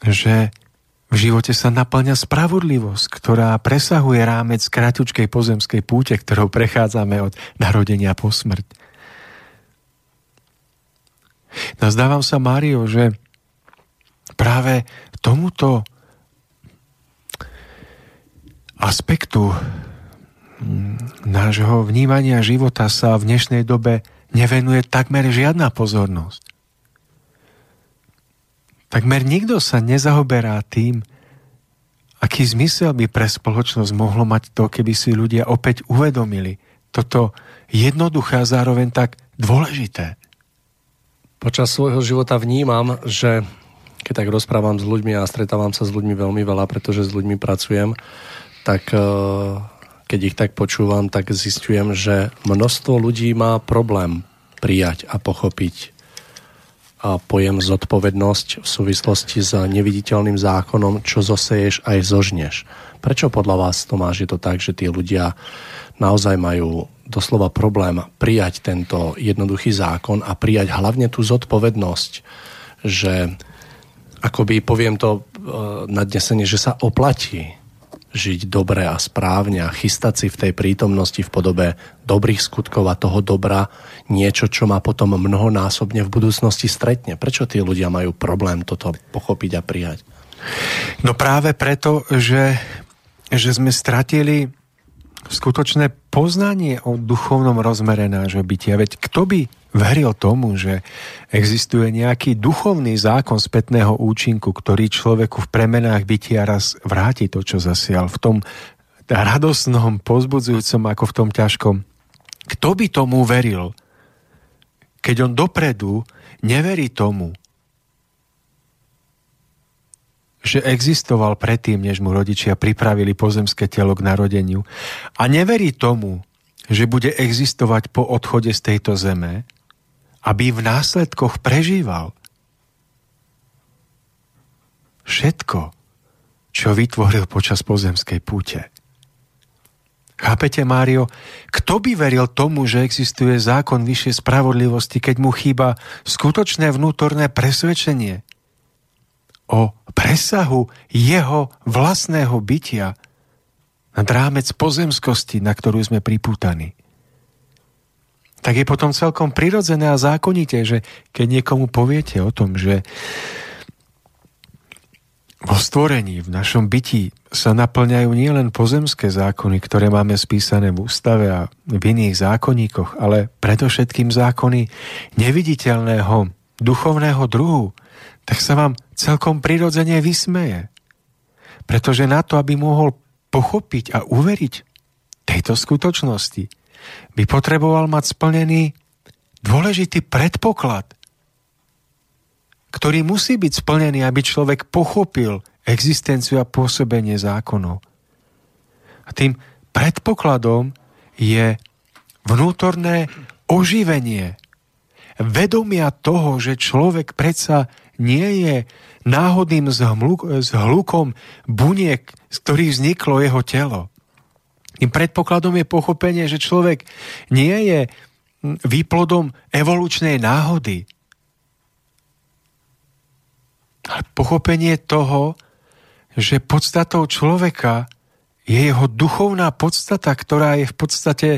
že v živote sa naplňa spravodlivosť, ktorá presahuje rámec kratučkej pozemskej púte, ktorou prechádzame od narodenia po smrť. Nazdávam sa, Mário, že práve tomuto aspektu mm, nášho vnímania života sa v dnešnej dobe nevenuje takmer žiadna pozornosť. Takmer nikto sa nezaoberá tým, aký zmysel by pre spoločnosť mohlo mať to, keby si ľudia opäť uvedomili toto jednoduché a zároveň tak dôležité. Počas svojho života vnímam, že keď tak rozprávam s ľuďmi a stretávam sa s ľuďmi veľmi veľa, pretože s ľuďmi pracujem, tak e, keď ich tak počúvam, tak zistujem, že množstvo ľudí má problém prijať a pochopiť pojem zodpovednosť v súvislosti s neviditeľným zákonom, čo zoseješ aj zožneš. Prečo podľa vás, Tomáš, je to tak, že tí ľudia naozaj majú doslova problém prijať tento jednoduchý zákon a prijať hlavne tú zodpovednosť, že akoby poviem to e, nadnesenie, že sa oplatí žiť dobre a správne a chystať si v tej prítomnosti v podobe dobrých skutkov a toho dobra niečo, čo ma potom mnohonásobne v budúcnosti stretne. Prečo tí ľudia majú problém toto pochopiť a prijať? No práve preto, že, že sme stratili skutočné poznanie o duchovnom rozmere nášho bytia. Veď kto by veril tomu, že existuje nejaký duchovný zákon spätného účinku, ktorý človeku v premenách bytia raz vráti to, čo zasial v tom radosnom, pozbudzujúcom ako v tom ťažkom. Kto by tomu veril, keď on dopredu neverí tomu, že existoval predtým, než mu rodičia pripravili pozemské telo k narodeniu a neverí tomu, že bude existovať po odchode z tejto zeme, aby v následkoch prežíval všetko, čo vytvoril počas pozemskej púte. Chápete, Mário? Kto by veril tomu, že existuje zákon vyššej spravodlivosti, keď mu chýba skutočné vnútorné presvedčenie o presahu jeho vlastného bytia nad rámec pozemskosti, na ktorú sme pripútaní? Tak je potom celkom prirodzené a zákonite, že keď niekomu poviete o tom, že vo stvorení, v našom byti sa naplňajú nielen pozemské zákony, ktoré máme spísané v ústave a v iných zákonníkoch, ale predovšetkým zákony neviditeľného, duchovného druhu, tak sa vám celkom prirodzene vysmeje. Pretože na to, aby mohol pochopiť a uveriť tejto skutočnosti, by potreboval mať splnený dôležitý predpoklad, ktorý musí byť splnený, aby človek pochopil existenciu a pôsobenie zákonov. A tým predpokladom je vnútorné oživenie, vedomia toho, že človek predsa nie je náhodným zhlukom buniek, z ktorých vzniklo jeho telo Tým predpokladom je pochopenie, že človek nie je výplodom evolučnej náhody. Ale pochopenie toho, že podstatou človeka je jeho duchovná podstata, ktorá je v podstate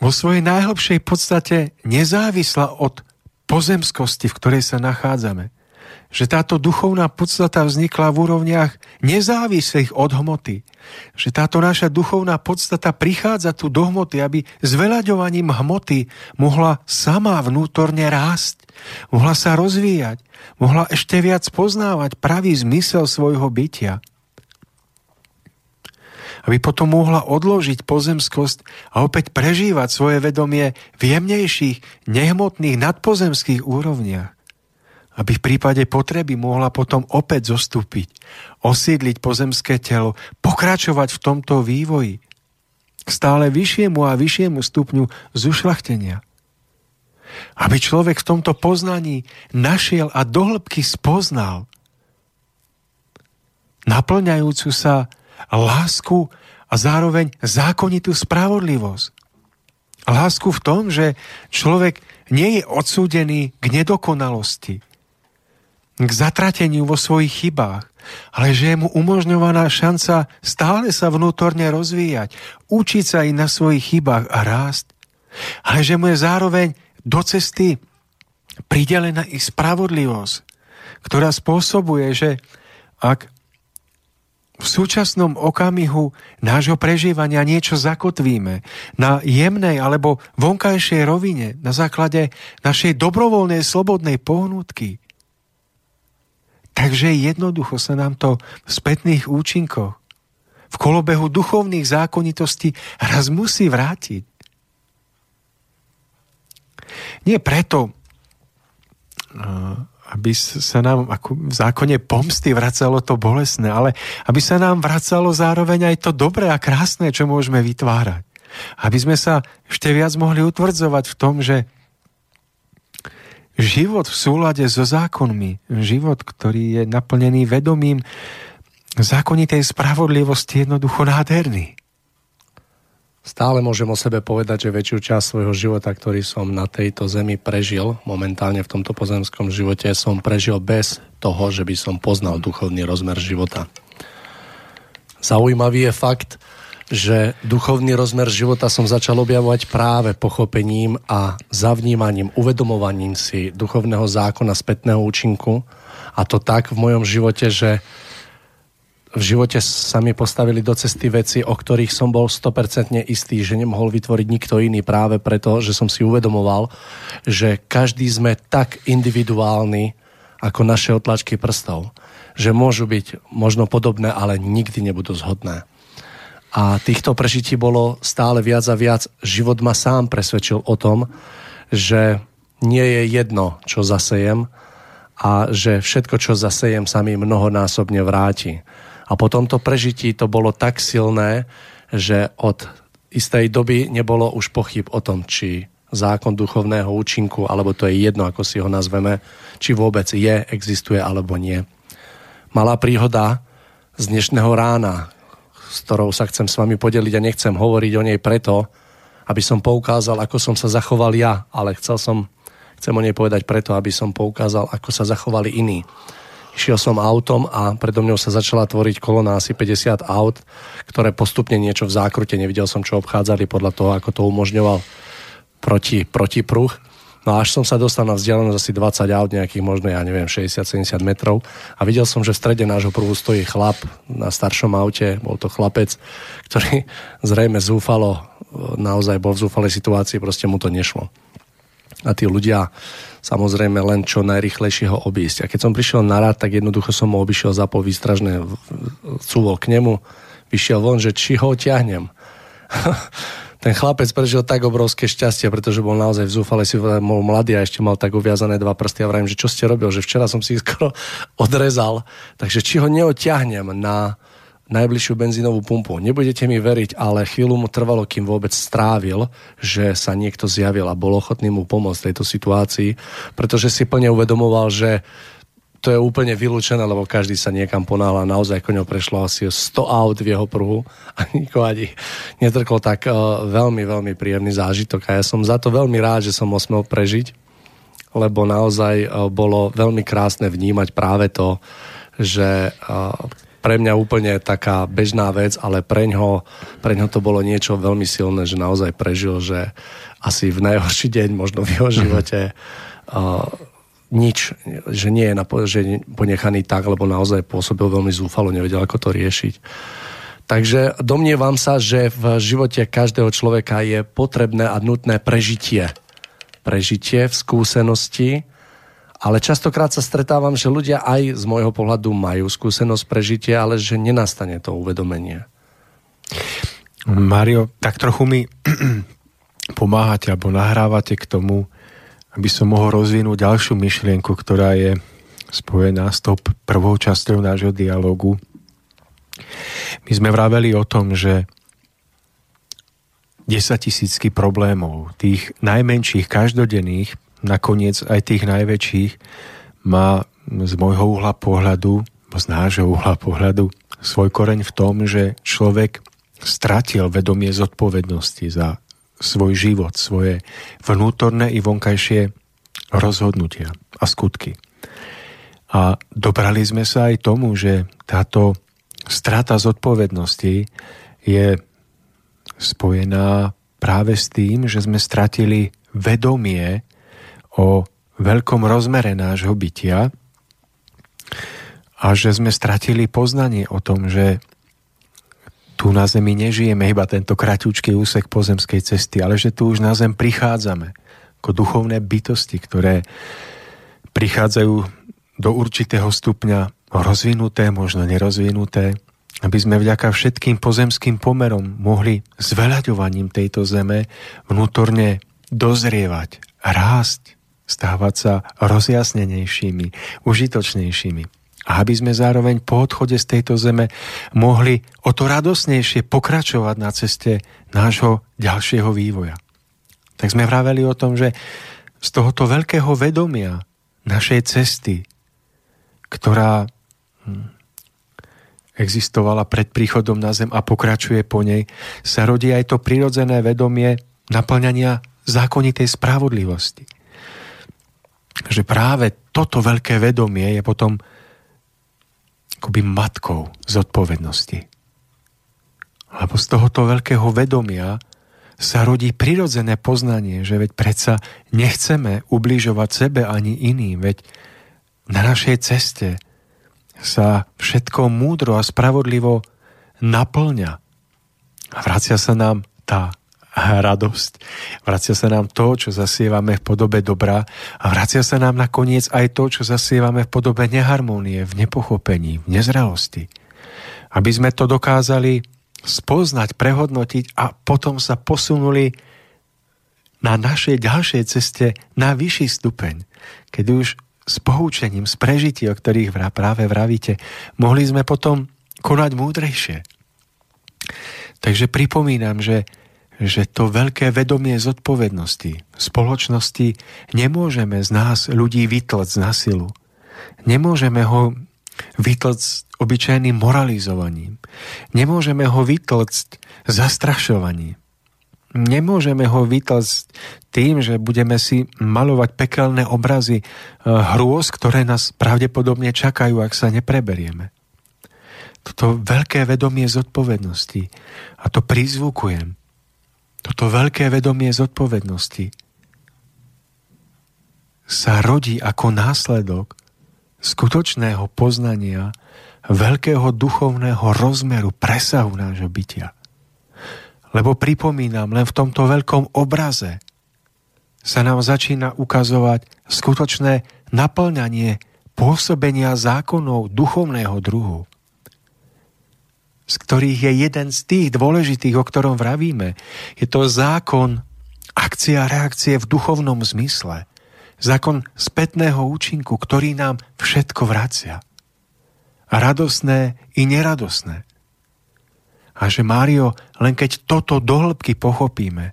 vo svojej najhlbšej podstate nezávislá od pozemskosti, v ktorej sa nachádzame. Že táto duchovná podstata vznikla v úrovniach nezávislých od hmoty. Že táto naša duchovná podstata prichádza tu do hmoty, aby s veľaďovaním hmoty mohla sama vnútorne rásť, mohla sa rozvíjať, mohla ešte viac poznávať pravý zmysel svojho bytia aby potom mohla odložiť pozemskosť a opäť prežívať svoje vedomie v jemnejších, nehmotných, nadpozemských úrovniach. Aby v prípade potreby mohla potom opäť zostúpiť, osídliť pozemské telo, pokračovať v tomto vývoji k stále vyššiemu a vyššiemu stupňu zušlachtenia. Aby človek v tomto poznaní našiel a dohlbky spoznal naplňajúcu sa lásku a zároveň zákonitú spravodlivosť. Lásku v tom, že človek nie je odsúdený k nedokonalosti, k zatrateniu vo svojich chybách, ale že je mu umožňovaná šanca stále sa vnútorne rozvíjať, učiť sa i na svojich chybách a rásť, ale že mu je zároveň do cesty pridelená i spravodlivosť, ktorá spôsobuje, že ak v súčasnom okamihu nášho prežívania niečo zakotvíme na jemnej alebo vonkajšej rovine na základe našej dobrovoľnej slobodnej pohnutky. Takže jednoducho sa nám to v spätných účinkoch, v kolobehu duchovných zákonitostí raz musí vrátiť. Nie preto, aby sa nám ako v zákone pomsty vracalo to bolesné, ale aby sa nám vracalo zároveň aj to dobré a krásne, čo môžeme vytvárať. Aby sme sa ešte viac mohli utvrdzovať v tom, že život v súlade so zákonmi, život, ktorý je naplnený vedomím zákonitej spravodlivosti, jednoducho nádherný. Stále môžem o sebe povedať, že väčšiu časť svojho života, ktorý som na tejto zemi prežil, momentálne v tomto pozemskom živote, som prežil bez toho, že by som poznal duchovný rozmer života. Zaujímavý je fakt, že duchovný rozmer života som začal objavovať práve pochopením a zavnímaním, uvedomovaním si duchovného zákona spätného účinku a to tak v mojom živote, že v živote sa mi postavili do cesty veci, o ktorých som bol 100% istý, že nemohol vytvoriť nikto iný práve preto, že som si uvedomoval, že každý sme tak individuálni ako naše otlačky prstov, že môžu byť možno podobné, ale nikdy nebudú zhodné. A týchto prežití bolo stále viac a viac. Život ma sám presvedčil o tom, že nie je jedno, čo zasejem a že všetko, čo zasejem, sa mi mnohonásobne vráti. A po tomto prežití to bolo tak silné, že od istej doby nebolo už pochyb o tom, či zákon duchovného účinku, alebo to je jedno, ako si ho nazveme, či vôbec je, existuje alebo nie. Malá príhoda z dnešného rána, s ktorou sa chcem s vami podeliť a nechcem hovoriť o nej preto, aby som poukázal, ako som sa zachoval ja, ale chcel som, chcem o nej povedať preto, aby som poukázal, ako sa zachovali iní. Šiel som autom a predo mňou sa začala tvoriť kolona asi 50 aut, ktoré postupne niečo v zákrute, nevidel som, čo obchádzali podľa toho, ako to umožňoval proti, proti pruh. No až som sa dostal na vzdialenosť asi 20 aut, nejakých možno, ja neviem, 60-70 metrov a videl som, že v strede nášho prúhu stojí chlap na staršom aute, bol to chlapec, ktorý zrejme zúfalo, naozaj bol v zúfalej situácii, proste mu to nešlo. A tí ľudia samozrejme len čo najrychlejšie ho obísť. A keď som prišiel na rád, tak jednoducho som ho obišiel, zapol výstražné, cúvol k nemu, vyšiel von, že či ho ťahnem. Ten chlapec prežil tak obrovské šťastie, pretože bol naozaj v zúfale, si bol mladý a ešte mal tak uviazané dva prsty a vrajím, že čo ste robil, že včera som si skoro odrezal, takže či ho neoťahnem na najbližšiu benzínovú pumpu. Nebudete mi veriť, ale chvíľu mu trvalo, kým vôbec strávil, že sa niekto zjavil a bol ochotný mu pomôcť v tejto situácii, pretože si plne uvedomoval, že to je úplne vylúčené, lebo každý sa niekam ponáhla. Naozaj koňo prešlo asi 100 aut v jeho pruhu a nikoho ani netrkol tak uh, veľmi, veľmi príjemný zážitok. A ja som za to veľmi rád, že som ho smel prežiť, lebo naozaj uh, bolo veľmi krásne vnímať práve to, že uh, pre mňa úplne taká bežná vec, ale pre ňo, pre ňo to bolo niečo veľmi silné, že naozaj prežil, že asi v najhorší deň možno v jeho živote uh, nič, že nie je ponechaný tak, lebo naozaj pôsobil veľmi zúfalo, nevedel, ako to riešiť. Takže domnievam sa, že v živote každého človeka je potrebné a nutné prežitie. Prežitie v skúsenosti, ale častokrát sa stretávam, že ľudia aj z môjho pohľadu majú skúsenosť prežitia, ale že nenastane to uvedomenie. Mario, tak trochu mi pomáhate alebo nahrávate k tomu, aby som mohol rozvinúť ďalšiu myšlienku, ktorá je spojená s tou prvou časťou nášho dialogu. My sme vraveli o tom, že 10 tisícky problémov, tých najmenších, každodenných, nakoniec aj tých najväčších, má z môjho uhla pohľadu, z nášho uhla pohľadu, svoj koreň v tom, že človek stratil vedomie zodpovednosti za svoj život, svoje vnútorné i vonkajšie rozhodnutia a skutky. A dobrali sme sa aj tomu, že táto strata zodpovednosti je spojená práve s tým, že sme stratili vedomie o veľkom rozmere nášho bytia a že sme stratili poznanie o tom, že tu na Zemi nežijeme iba tento kraťúčký úsek pozemskej cesty, ale že tu už na Zem prichádzame ako duchovné bytosti, ktoré prichádzajú do určitého stupňa rozvinuté, možno nerozvinuté, aby sme vďaka všetkým pozemským pomerom mohli s veľaďovaním tejto zeme vnútorne dozrievať, rásť, stávať sa rozjasnenejšími, užitočnejšími a aby sme zároveň po odchode z tejto zeme mohli o to radosnejšie pokračovať na ceste nášho ďalšieho vývoja. Tak sme vraveli o tom, že z tohoto veľkého vedomia našej cesty, ktorá hm, existovala pred príchodom na zem a pokračuje po nej, sa rodí aj to prirodzené vedomie naplňania zákonitej spravodlivosti. Že práve toto veľké vedomie je potom akoby matkou zodpovednosti. Lebo z tohoto veľkého vedomia sa rodí prirodzené poznanie, že veď predsa nechceme ubližovať sebe ani iným, veď na našej ceste sa všetko múdro a spravodlivo naplňa. A vracia sa nám tá radosť. Vracia sa nám to, čo zasievame v podobe dobra a vracia sa nám nakoniec aj to, čo zasievame v podobe neharmónie, v nepochopení, v nezrelosti. Aby sme to dokázali spoznať, prehodnotiť a potom sa posunuli na našej ďalšej ceste na vyšší stupeň, keď už s poučením, s prežití, o ktorých práve vravíte, mohli sme potom konať múdrejšie. Takže pripomínam, že že to veľké vedomie zodpovednosti spoločnosti nemôžeme z nás ľudí vytlať na silu. Nemôžeme ho vytlcť obyčajným moralizovaním. Nemôžeme ho vytlcť zastrašovaním. Nemôžeme ho vytlcť tým, že budeme si malovať pekelné obrazy eh, hrôz, ktoré nás pravdepodobne čakajú, ak sa nepreberieme. Toto veľké vedomie zodpovednosti, a to prizvukujem, toto veľké vedomie zodpovednosti sa rodí ako následok skutočného poznania veľkého duchovného rozmeru, presahu nášho bytia. Lebo pripomínam, len v tomto veľkom obraze sa nám začína ukazovať skutočné naplňanie pôsobenia zákonov duchovného druhu z ktorých je jeden z tých dôležitých, o ktorom vravíme. Je to zákon akcia reakcie v duchovnom zmysle. Zákon spätného účinku, ktorý nám všetko vracia. Radosné i neradosné. A že Mário, len keď toto dohlbky pochopíme,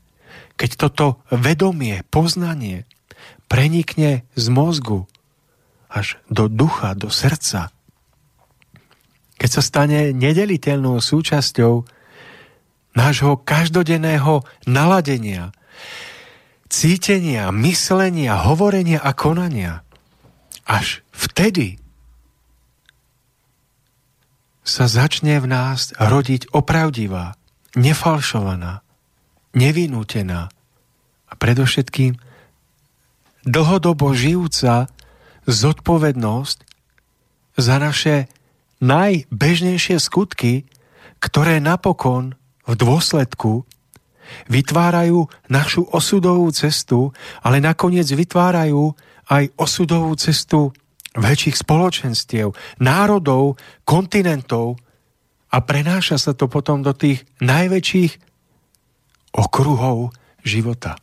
keď toto vedomie, poznanie prenikne z mozgu až do ducha, do srdca. Keď sa stane nedeliteľnou súčasťou nášho každodenného naladenia, cítenia, myslenia, hovorenia a konania. Až vtedy sa začne v nás rodiť opravdivá, nefalšovaná, nevinútená a predovšetkým dlhodobo žijúca zodpovednosť za naše najbežnejšie skutky, ktoré napokon v dôsledku vytvárajú našu osudovú cestu, ale nakoniec vytvárajú aj osudovú cestu väčších spoločenstiev, národov, kontinentov a prenáša sa to potom do tých najväčších okruhov života.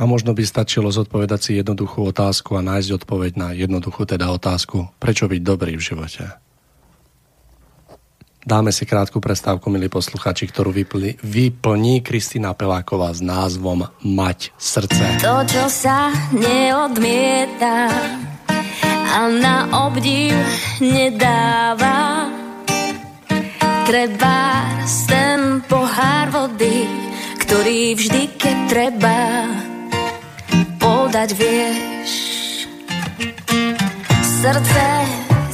A možno by stačilo zodpovedať si jednoduchú otázku a nájsť odpoveď na jednoduchú teda otázku, prečo byť dobrý v živote. Dáme si krátku prestávku, milí posluchači, ktorú vyplní, vyplní Kristýna Peláková s názvom Mať srdce. To, čo sa neodmieta a na obdiv nedáva, treba ten pohár vody, ktorý vždy, keď treba, podať vieš. Srdce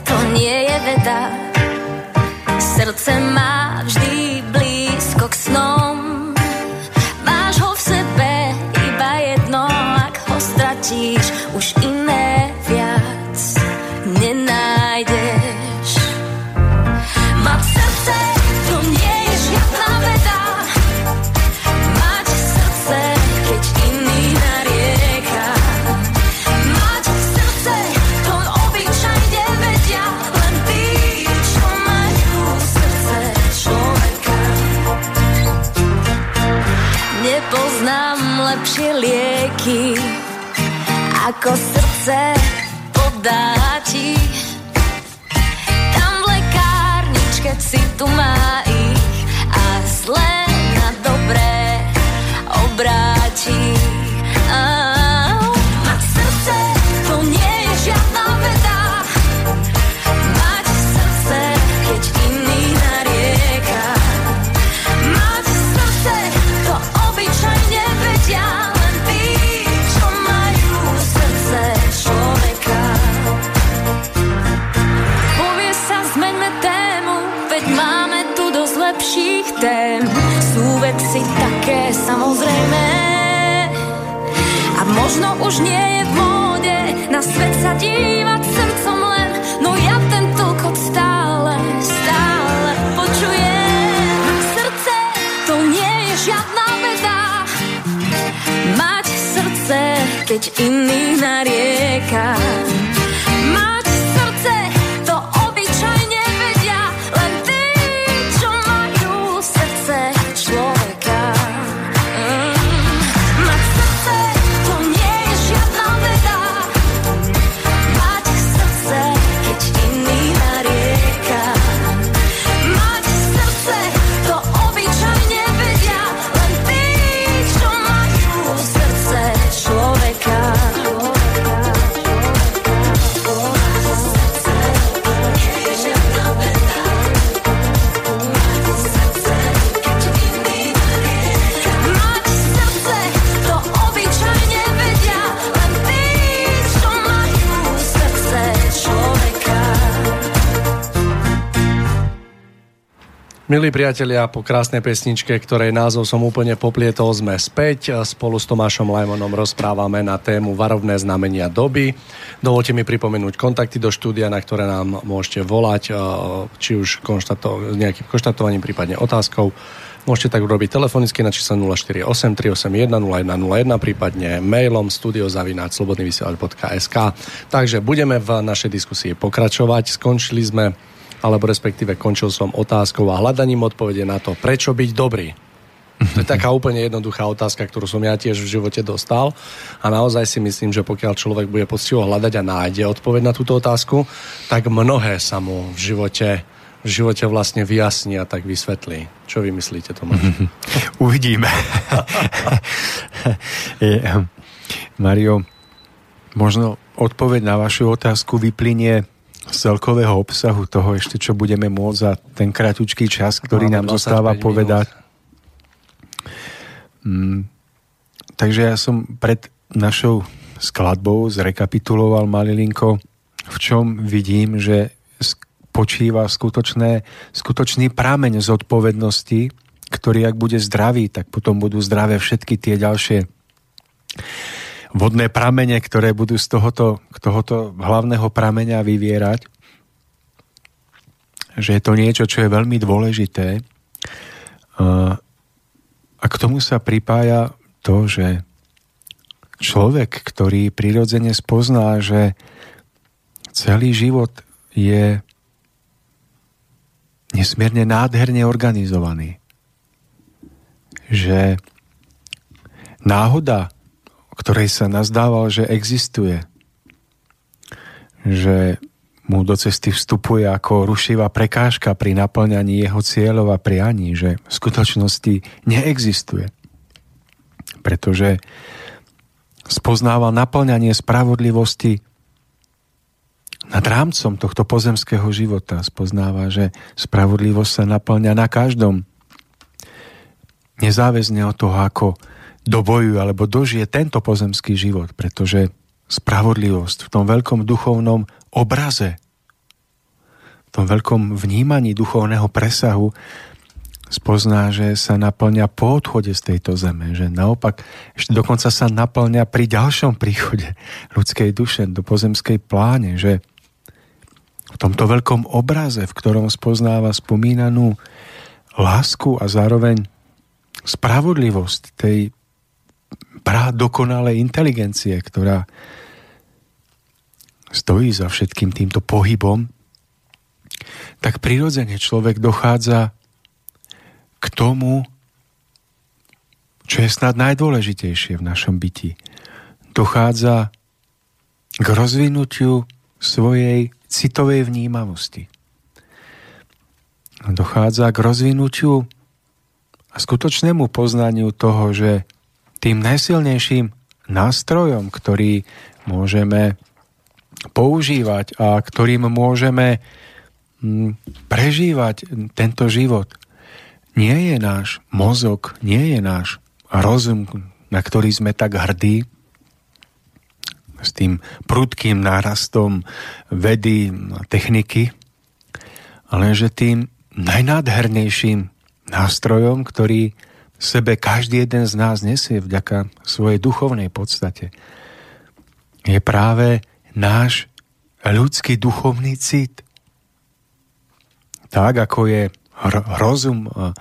to nie je veda, srdce má vždy Milí priatelia, po krásnej pesničke, ktorej názov som úplne poplietol, sme späť. Spolu s Tomášom Lajmonom rozprávame na tému varovné znamenia doby. Dovolte mi pripomenúť kontakty do štúdia, na ktoré nám môžete volať, či už konštato- nejakým konštatovaním, prípadne otázkou. Môžete tak urobiť telefonicky na číslo 048 381 0101, prípadne mailom studiozavináč.slobodnyvysielač.sk Takže budeme v našej diskusii pokračovať. Skončili sme alebo respektíve končil som otázkou a hľadaním odpovede na to, prečo byť dobrý. To je taká úplne jednoduchá otázka, ktorú som ja tiež v živote dostal a naozaj si myslím, že pokiaľ človek bude poctivo hľadať a nájde odpoveď na túto otázku, tak mnohé sa mu v živote v živote vlastne vyjasní a tak vysvetlí. Čo vy myslíte, Tomáš? Uvidíme. Mario, možno odpoveď na vašu otázku vyplynie z celkového obsahu toho ešte, čo budeme môcť za ten kratučký čas, ktorý nám zostáva povedať. Mm, takže ja som pred našou skladbou zrekapituloval Malilinko, v čom vidím, že počíva skutočné, skutočný prameň zodpovednosti, ktorý ak bude zdravý, tak potom budú zdravé všetky tie ďalšie vodné pramene, ktoré budú z tohoto, tohoto hlavného prameňa vyvierať. Že je to niečo, čo je veľmi dôležité. A k tomu sa pripája to, že človek, ktorý prirodzene spozná, že celý život je nesmierne nádherne organizovaný. Že náhoda, ktorej sa nazdával, že existuje, že mu do cesty vstupuje ako rušivá prekážka pri naplňaní jeho cieľov a prianí, že v skutočnosti neexistuje. Pretože spoznával naplňanie spravodlivosti nad rámcom tohto pozemského života. Spoznáva, že spravodlivosť sa naplňa na každom. Nezáväzne od toho, ako dobojú alebo dožije tento pozemský život, pretože spravodlivosť v tom veľkom duchovnom obraze, v tom veľkom vnímaní duchovného presahu spozná, že sa naplňa po odchode z tejto zeme, že naopak ešte dokonca sa naplňa pri ďalšom príchode ľudskej duše do pozemskej pláne, že v tomto veľkom obraze, v ktorom spoznáva spomínanú lásku a zároveň spravodlivosť tej pra dokonalej inteligencie, ktorá stojí za všetkým týmto pohybom, tak prirodzene človek dochádza k tomu, čo je snad najdôležitejšie v našom byti. Dochádza k rozvinutiu svojej citovej vnímavosti. Dochádza k rozvinutiu a skutočnému poznaniu toho, že tým najsilnejším nástrojom, ktorý môžeme používať a ktorým môžeme mm, prežívať tento život – nie je náš mozog, nie je náš rozum, na ktorý sme tak hrdí, s tým prudkým nárastom vedy a techniky, ale že tým najnádhernejším nástrojom, ktorý sebe každý jeden z nás nesie vďaka svojej duchovnej podstate, je práve náš ľudský duchovný cit. Tak, ako je rozum a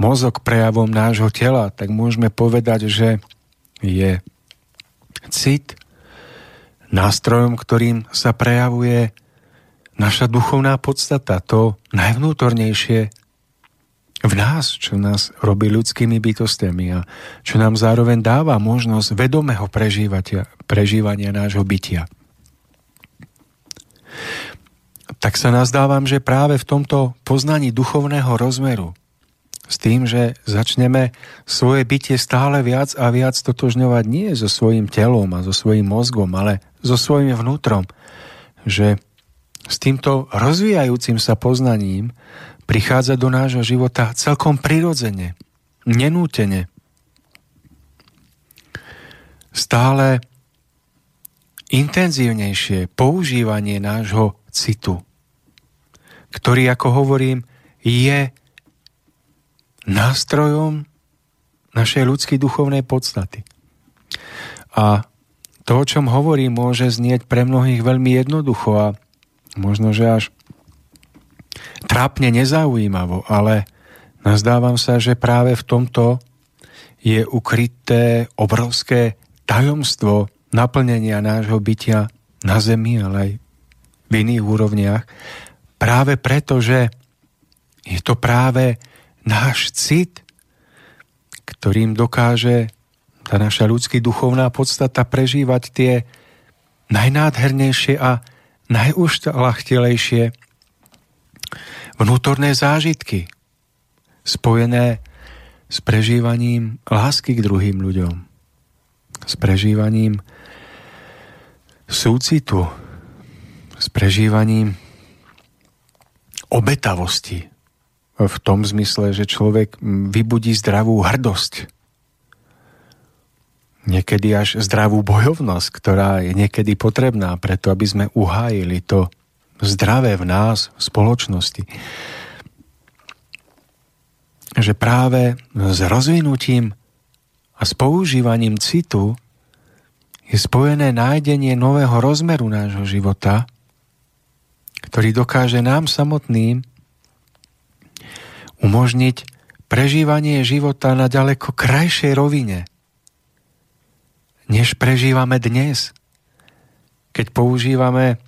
mozog prejavom nášho tela, tak môžeme povedať, že je cit nástrojom, ktorým sa prejavuje naša duchovná podstata, to najvnútornejšie v nás, čo nás robí ľudskými bytostiami a čo nám zároveň dáva možnosť vedomého prežívania nášho bytia. Tak sa nazdávam, že práve v tomto poznaní duchovného rozmeru, s tým, že začneme svoje bytie stále viac a viac totožňovať nie so svojím telom a so svojím mozgom, ale so svojím vnútrom, že s týmto rozvíjajúcim sa poznaním prichádza do nášho života celkom prirodzene, nenútene. Stále intenzívnejšie používanie nášho citu, ktorý, ako hovorím, je nástrojom našej ľudskej duchovnej podstaty. A to, o čom hovorím, môže znieť pre mnohých veľmi jednoducho a možno, že až trápne nezaujímavo, ale nazdávam sa, že práve v tomto je ukryté obrovské tajomstvo naplnenia nášho bytia na zemi, ale aj v iných úrovniach, práve preto, že je to práve náš cit, ktorým dokáže tá naša ľudský duchovná podstata prežívať tie najnádhernejšie a najušľachtilejšie vnútorné zážitky spojené s prežívaním lásky k druhým ľuďom, s prežívaním súcitu, s prežívaním obetavosti. V tom zmysle, že človek vybudí zdravú hrdosť. Niekedy až zdravú bojovnosť, ktorá je niekedy potrebná preto, aby sme uhájili to zdravé v nás, v spoločnosti. Že práve s rozvinutím a s používaním citu je spojené nájdenie nového rozmeru nášho života, ktorý dokáže nám samotným umožniť prežívanie života na ďaleko krajšej rovine, než prežívame dnes, keď používame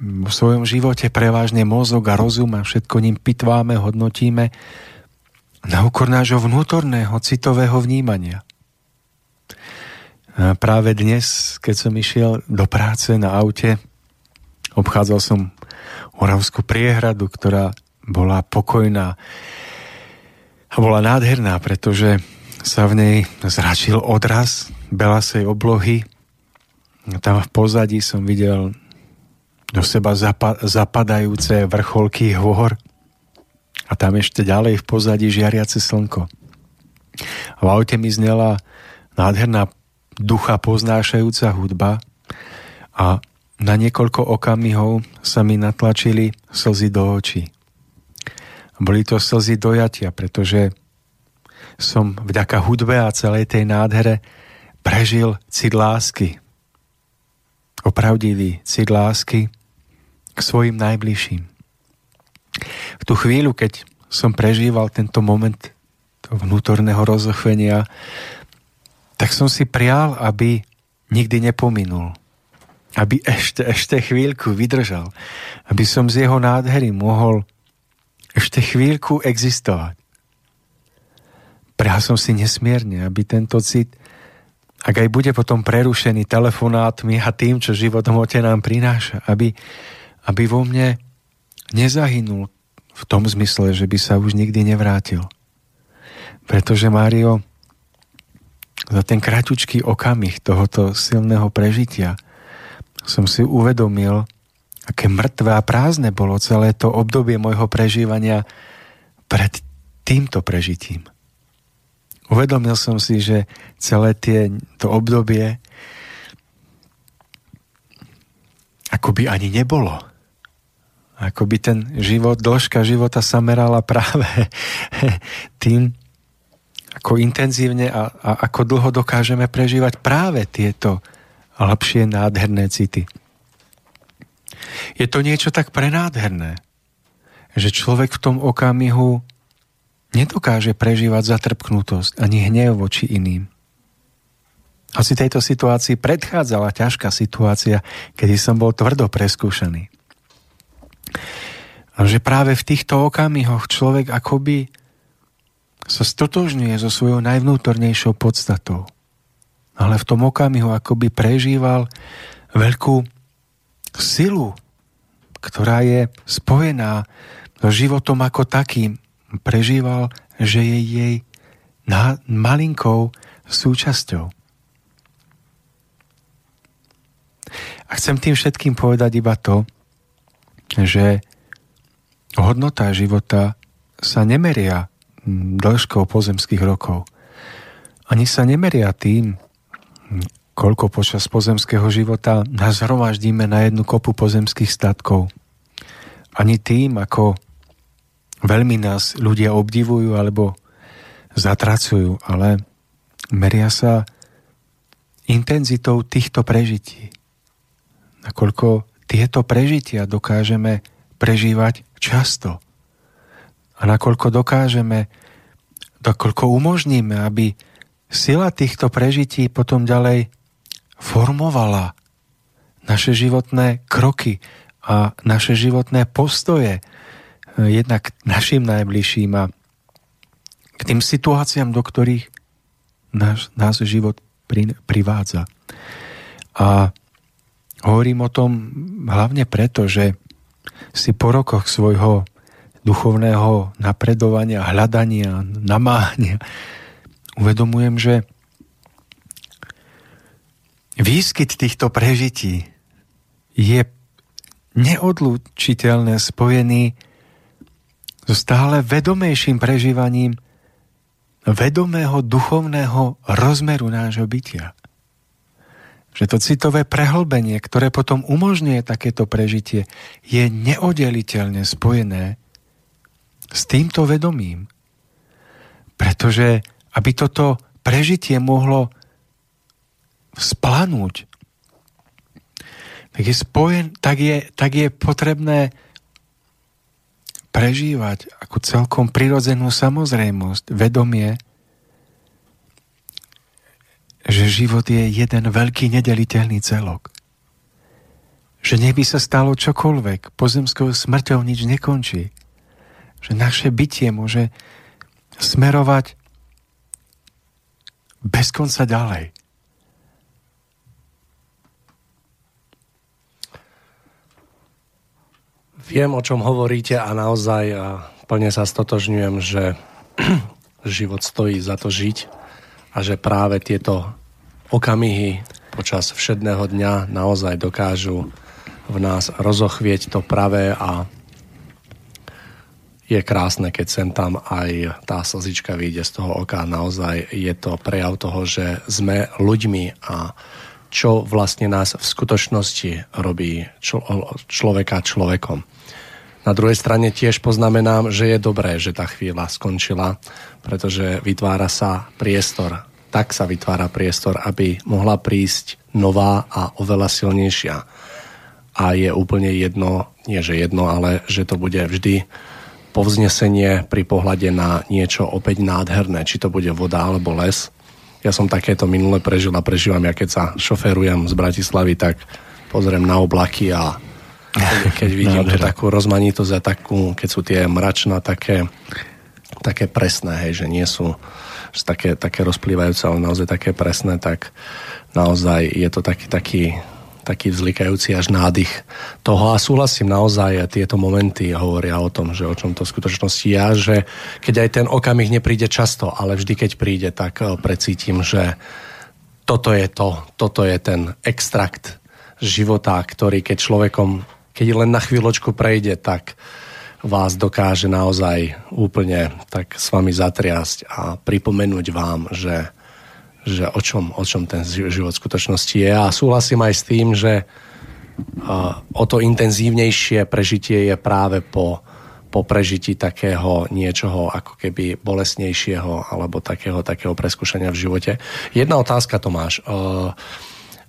v svojom živote prevážne mozog a rozum a všetko ním pitváme, hodnotíme na úkor nášho vnútorného citového vnímania. A práve dnes, keď som išiel do práce na aute, Obchádzal som Oravskú priehradu, ktorá bola pokojná a bola nádherná, pretože sa v nej zračil odraz belasej oblohy. Tam v pozadí som videl do seba zapa- zapadajúce vrcholky hôr a tam ešte ďalej v pozadí žiariace slnko. V aute mi znela nádherná ducha poznášajúca hudba a na niekoľko okamihov sa mi natlačili slzy do očí. Boli to slzy dojatia, pretože som vďaka hudbe a celej tej nádhere prežil cit lásky. Opravdivý cit lásky k svojim najbližším. V tú chvíľu, keď som prežíval tento moment vnútorného rozochvenia, tak som si prial, aby nikdy nepominul aby ešte, ešte chvíľku vydržal, aby som z jeho nádhery mohol ešte chvíľku existovať. Prehal som si nesmierne, aby tento cit, ak aj bude potom prerušený telefonátmi a tým, čo život hmote nám prináša, aby, aby vo mne nezahynul v tom zmysle, že by sa už nikdy nevrátil. Pretože Mário, za ten kratučký okamih tohoto silného prežitia – som si uvedomil, aké mŕtve a prázdne bolo celé to obdobie môjho prežívania pred týmto prežitím. Uvedomil som si, že celé tie, to obdobie akoby ani nebolo. Akoby ten život, dĺžka života sa merala práve tým, ako intenzívne a, a ako dlho dokážeme prežívať práve tieto lepšie nádherné city. Je to niečo tak prenádherné, že človek v tom okamihu nedokáže prežívať zatrpknutosť ani hnev voči iným. Asi tejto situácii predchádzala ťažká situácia, kedy som bol tvrdo preskúšaný. A že práve v týchto okamihoch človek akoby sa stotožňuje so svojou najvnútornejšou podstatou – ale v tom okamihu akoby prežíval veľkú silu, ktorá je spojená so životom ako takým. Prežíval, že je jej malinkou súčasťou. A chcem tým všetkým povedať iba to, že hodnota života sa nemeria dĺžkou pozemských rokov. Ani sa nemeria tým, koľko počas pozemského života nás zhromaždíme na jednu kopu pozemských statkov. Ani tým, ako veľmi nás ľudia obdivujú alebo zatracujú, ale meria sa intenzitou týchto prežití. Nakoľko tieto prežitia dokážeme prežívať často. A nakoľko dokážeme, nakoľko umožníme, aby sila týchto prežití potom ďalej formovala naše životné kroky a naše životné postoje eh, jednak našim najbližším a k tým situáciám, do ktorých náš, nás život pri, privádza. A hovorím o tom hlavne preto, že si po rokoch svojho duchovného napredovania, hľadania, namáhania uvedomujem, že výskyt týchto prežití je neodlučiteľne spojený so stále vedomejším prežívaním vedomého duchovného rozmeru nášho bytia. Že to citové prehlbenie, ktoré potom umožňuje takéto prežitie, je neoddeliteľne spojené s týmto vedomím. Pretože aby toto prežitie mohlo splanúť, tak je, spojen, tak je, tak je potrebné prežívať ako celkom prirodzenú samozrejmosť, vedomie, že život je jeden veľký nedeliteľný celok. Že nech by sa stalo čokoľvek, pozemskou smrťou nič nekončí. Že naše bytie môže smerovať bez konca ďalej. Viem, o čom hovoríte a naozaj a plne sa stotožňujem, že život stojí za to žiť a že práve tieto okamihy počas všedného dňa naozaj dokážu v nás rozochvieť to pravé a je krásne, keď sem tam aj tá slzička vyjde z toho oka. Naozaj je to prejav toho, že sme ľuďmi a čo vlastne nás v skutočnosti robí člo- človeka človekom. Na druhej strane tiež poznamenám, že je dobré, že tá chvíľa skončila, pretože vytvára sa priestor. Tak sa vytvára priestor, aby mohla prísť nová a oveľa silnejšia. A je úplne jedno, nie že jedno, ale že to bude vždy povznesenie pri pohľade na niečo opäť nádherné, či to bude voda alebo les. Ja som takéto minule prežil a prežívam, ja keď sa šoferujem z Bratislavy, tak pozriem na oblaky a keď vidím tú takú rozmanitosť a takú, keď sú tie mračná také, také presné, hej, že nie sú že také, také rozplývajúce, ale naozaj také presné, tak naozaj je to taký, taký, taký vzlikajúci až nádych toho. A súhlasím naozaj tieto momenty hovoria o tom, že o čom to v skutočnosti ja, že keď aj ten okamih nepríde často, ale vždy keď príde, tak eh, precítim, že toto je to, toto je ten extrakt života, ktorý keď človekom keď len na chvíľočku prejde, tak vás dokáže naozaj úplne tak s vami zatriasť a pripomenúť vám, že, že o, čom, o čom ten život v skutočnosti je. A súhlasím aj s tým, že o to intenzívnejšie prežitie je práve po, po prežití takého niečoho ako keby bolesnejšieho alebo takého, takého preskúšania v živote. Jedna otázka, Tomáš. Uh,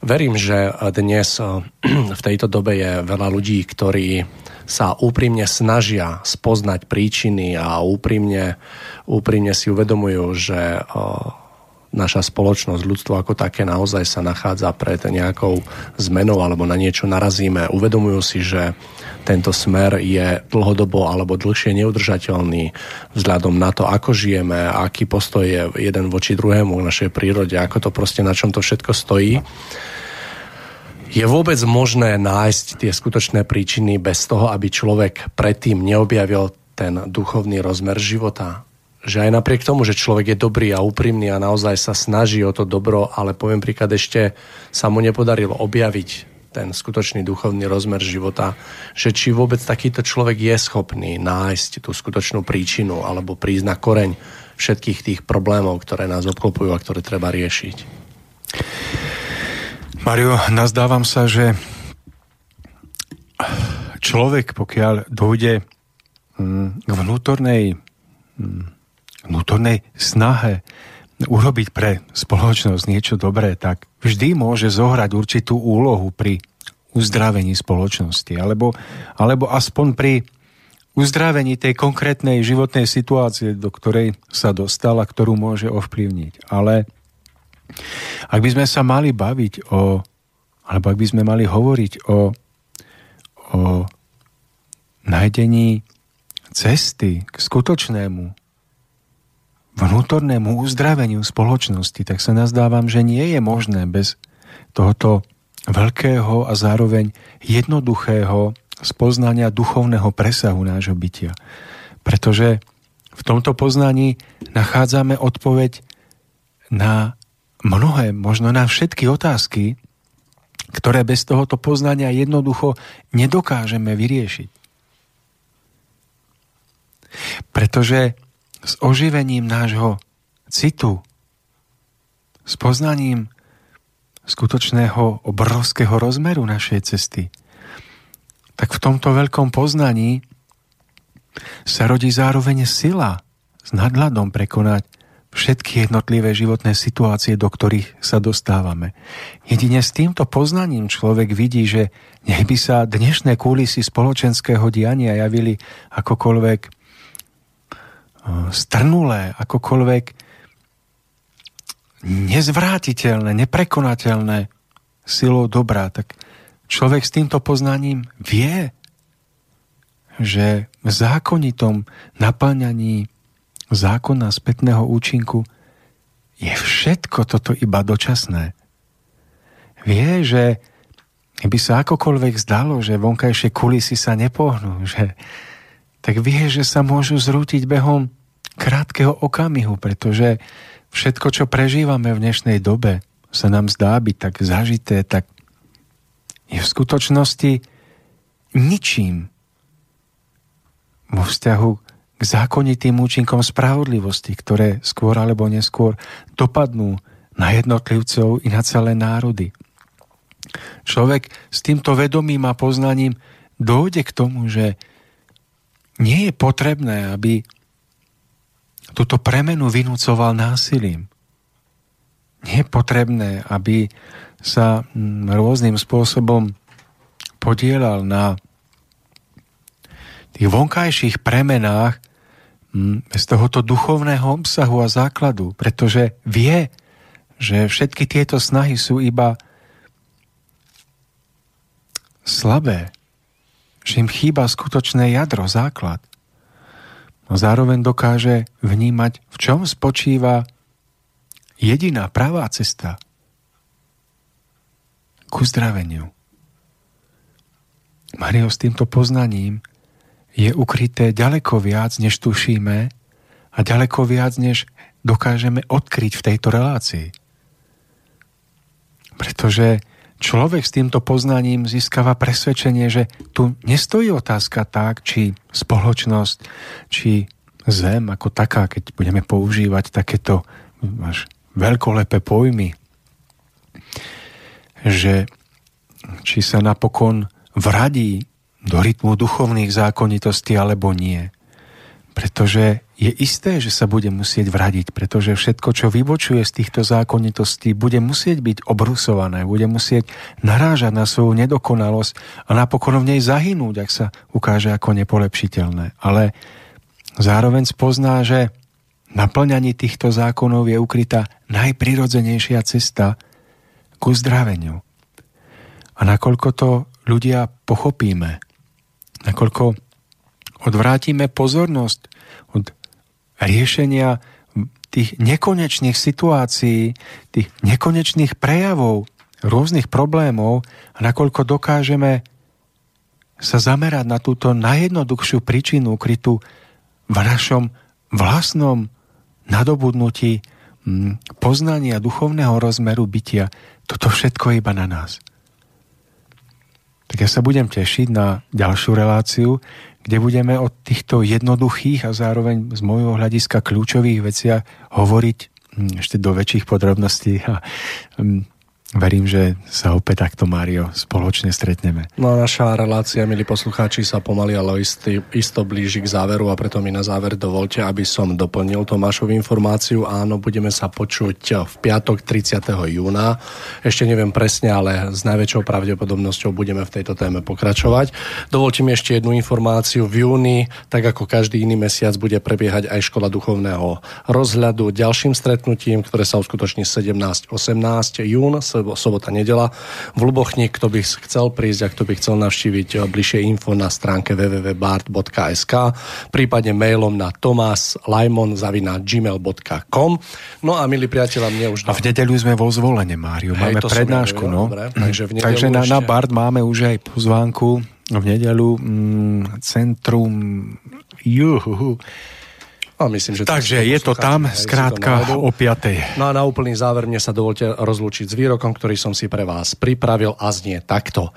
Verím, že dnes eh, v tejto dobe je veľa ľudí, ktorí sa úprimne snažia spoznať príčiny a úprimne, úprimne si uvedomujú, že eh, naša spoločnosť, ľudstvo ako také naozaj sa nachádza pred nejakou zmenou alebo na niečo narazíme. Uvedomujú si, že tento smer je dlhodobo alebo dlhšie neudržateľný vzhľadom na to, ako žijeme, aký postoj je jeden voči druhému v našej prírode, ako to proste na čom to všetko stojí. Je vôbec možné nájsť tie skutočné príčiny bez toho, aby človek predtým neobjavil ten duchovný rozmer života? Že aj napriek tomu, že človek je dobrý a úprimný a naozaj sa snaží o to dobro, ale poviem príklad, ešte sa mu nepodarilo objaviť ten skutočný duchovný rozmer života, že či vôbec takýto človek je schopný nájsť tú skutočnú príčinu alebo prísť na koreň všetkých tých problémov, ktoré nás obklopujú a ktoré treba riešiť. Mario, nazdávam sa, že človek, pokiaľ dojde mm, k vnútornej, mm, vnútornej snahe urobiť pre spoločnosť niečo dobré, tak vždy môže zohrať určitú úlohu pri uzdravení spoločnosti, alebo, alebo aspoň pri uzdravení tej konkrétnej životnej situácie, do ktorej sa dostala, ktorú môže ovplyvniť. Ale ak by sme sa mali baviť o, alebo ak by sme mali hovoriť o, o nájdení cesty k skutočnému vnútornému uzdraveniu spoločnosti, tak sa nazdávam, že nie je možné bez tohoto veľkého a zároveň jednoduchého spoznania duchovného presahu nášho bytia. Pretože v tomto poznaní nachádzame odpoveď na mnohé, možno na všetky otázky, ktoré bez tohoto poznania jednoducho nedokážeme vyriešiť. Pretože s oživením nášho citu, s poznaním skutočného obrovského rozmeru našej cesty, tak v tomto veľkom poznaní sa rodí zároveň sila s nadhľadom prekonať všetky jednotlivé životné situácie, do ktorých sa dostávame. Jedine s týmto poznaním človek vidí, že nech by sa dnešné kúlisy spoločenského diania javili akokoľvek strnulé, akokoľvek nezvrátiteľné, neprekonateľné silou dobrá, tak človek s týmto poznaním vie, že v zákonitom naplňaní zákona spätného účinku je všetko toto iba dočasné. Vie, že by sa akokoľvek zdalo, že vonkajšie kulisy sa nepohnú, že, tak vie, že sa môžu zrútiť behom krátkeho okamihu, pretože všetko, čo prežívame v dnešnej dobe, sa nám zdá byť tak zažité, tak je v skutočnosti ničím vo vzťahu k zákonitým účinkom spravodlivosti, ktoré skôr alebo neskôr dopadnú na jednotlivcov i na celé národy. Človek s týmto vedomím a poznaním dojde k tomu, že nie je potrebné, aby túto premenu vynúcoval násilím. Nie je potrebné, aby sa mm, rôznym spôsobom podielal na tých vonkajších premenách Hm, z tohoto duchovného obsahu a základu, pretože vie, že všetky tieto snahy sú iba slabé, že im chýba skutočné jadro, základ. No zároveň dokáže vnímať, v čom spočíva jediná pravá cesta ku zdraveniu. Mario s týmto poznaním je ukryté ďaleko viac, než tušíme a ďaleko viac, než dokážeme odkryť v tejto relácii. Pretože človek s týmto poznaním získava presvedčenie, že tu nestojí otázka tak, či spoločnosť, či zem ako taká, keď budeme používať takéto až veľkolepé pojmy, že či sa napokon vradí do rytmu duchovných zákonitostí alebo nie. Pretože je isté, že sa bude musieť vradiť, pretože všetko, čo vybočuje z týchto zákonitostí, bude musieť byť obrusované, bude musieť narážať na svoju nedokonalosť a napokon v nej zahynúť, ak sa ukáže ako nepolepšiteľné. Ale zároveň spozná, že naplňaní týchto zákonov je ukrytá najprirodzenejšia cesta ku zdraveniu. A nakoľko to ľudia pochopíme, nakoľko odvrátime pozornosť od riešenia tých nekonečných situácií, tých nekonečných prejavov, rôznych problémov a nakoľko dokážeme sa zamerať na túto najjednoduchšiu príčinu ukrytú v našom vlastnom nadobudnutí mm, poznania duchovného rozmeru bytia. Toto všetko je iba na nás tak ja sa budem tešiť na ďalšiu reláciu, kde budeme o týchto jednoduchých a zároveň z môjho hľadiska kľúčových veciach hovoriť hm, ešte do väčších podrobností. A hm, Verím, že sa opäť takto, Mário, spoločne stretneme. No a naša relácia, milí poslucháči, sa pomaly, ale istý, isto blíži k záveru a preto mi na záver dovolte, aby som doplnil Tomášovu informáciu. Áno, budeme sa počuť v piatok 30. júna. Ešte neviem presne, ale s najväčšou pravdepodobnosťou budeme v tejto téme pokračovať. Dovolte mi ešte jednu informáciu. V júni, tak ako každý iný mesiac, bude prebiehať aj Škola duchovného rozhľadu ďalším stretnutím, ktoré sa uskutoční 17-18 jún sobota, nedela v Lubochni. Kto by chcel prísť a kto by chcel navštíviť eh, bližšie info na stránke www.bart.sk prípadne mailom na tomaslajmon.gmail.com No a milí priatelia, mne už... A v nedeľu sme vo zvolenie, Máriu. Máme Hej, prednášku, no. Dobre, takže v takže na, ešte... na Bart máme už aj pozvánku v nedeľu mm, centrum juhu, No, myslím, že Takže je to tam, skrátka o 5. No a na úplný záver mne sa dovolte rozlúčiť s výrokom, ktorý som si pre vás pripravil a znie takto.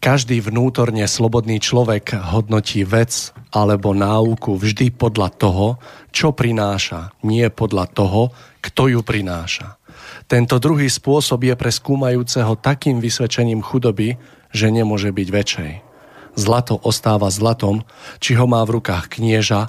Každý vnútorne slobodný človek hodnotí vec alebo náuku vždy podľa toho, čo prináša, nie podľa toho, kto ju prináša. Tento druhý spôsob je pre skúmajúceho takým vysvedčením chudoby, že nemôže byť väčšej. Zlato ostáva zlatom, či ho má v rukách knieža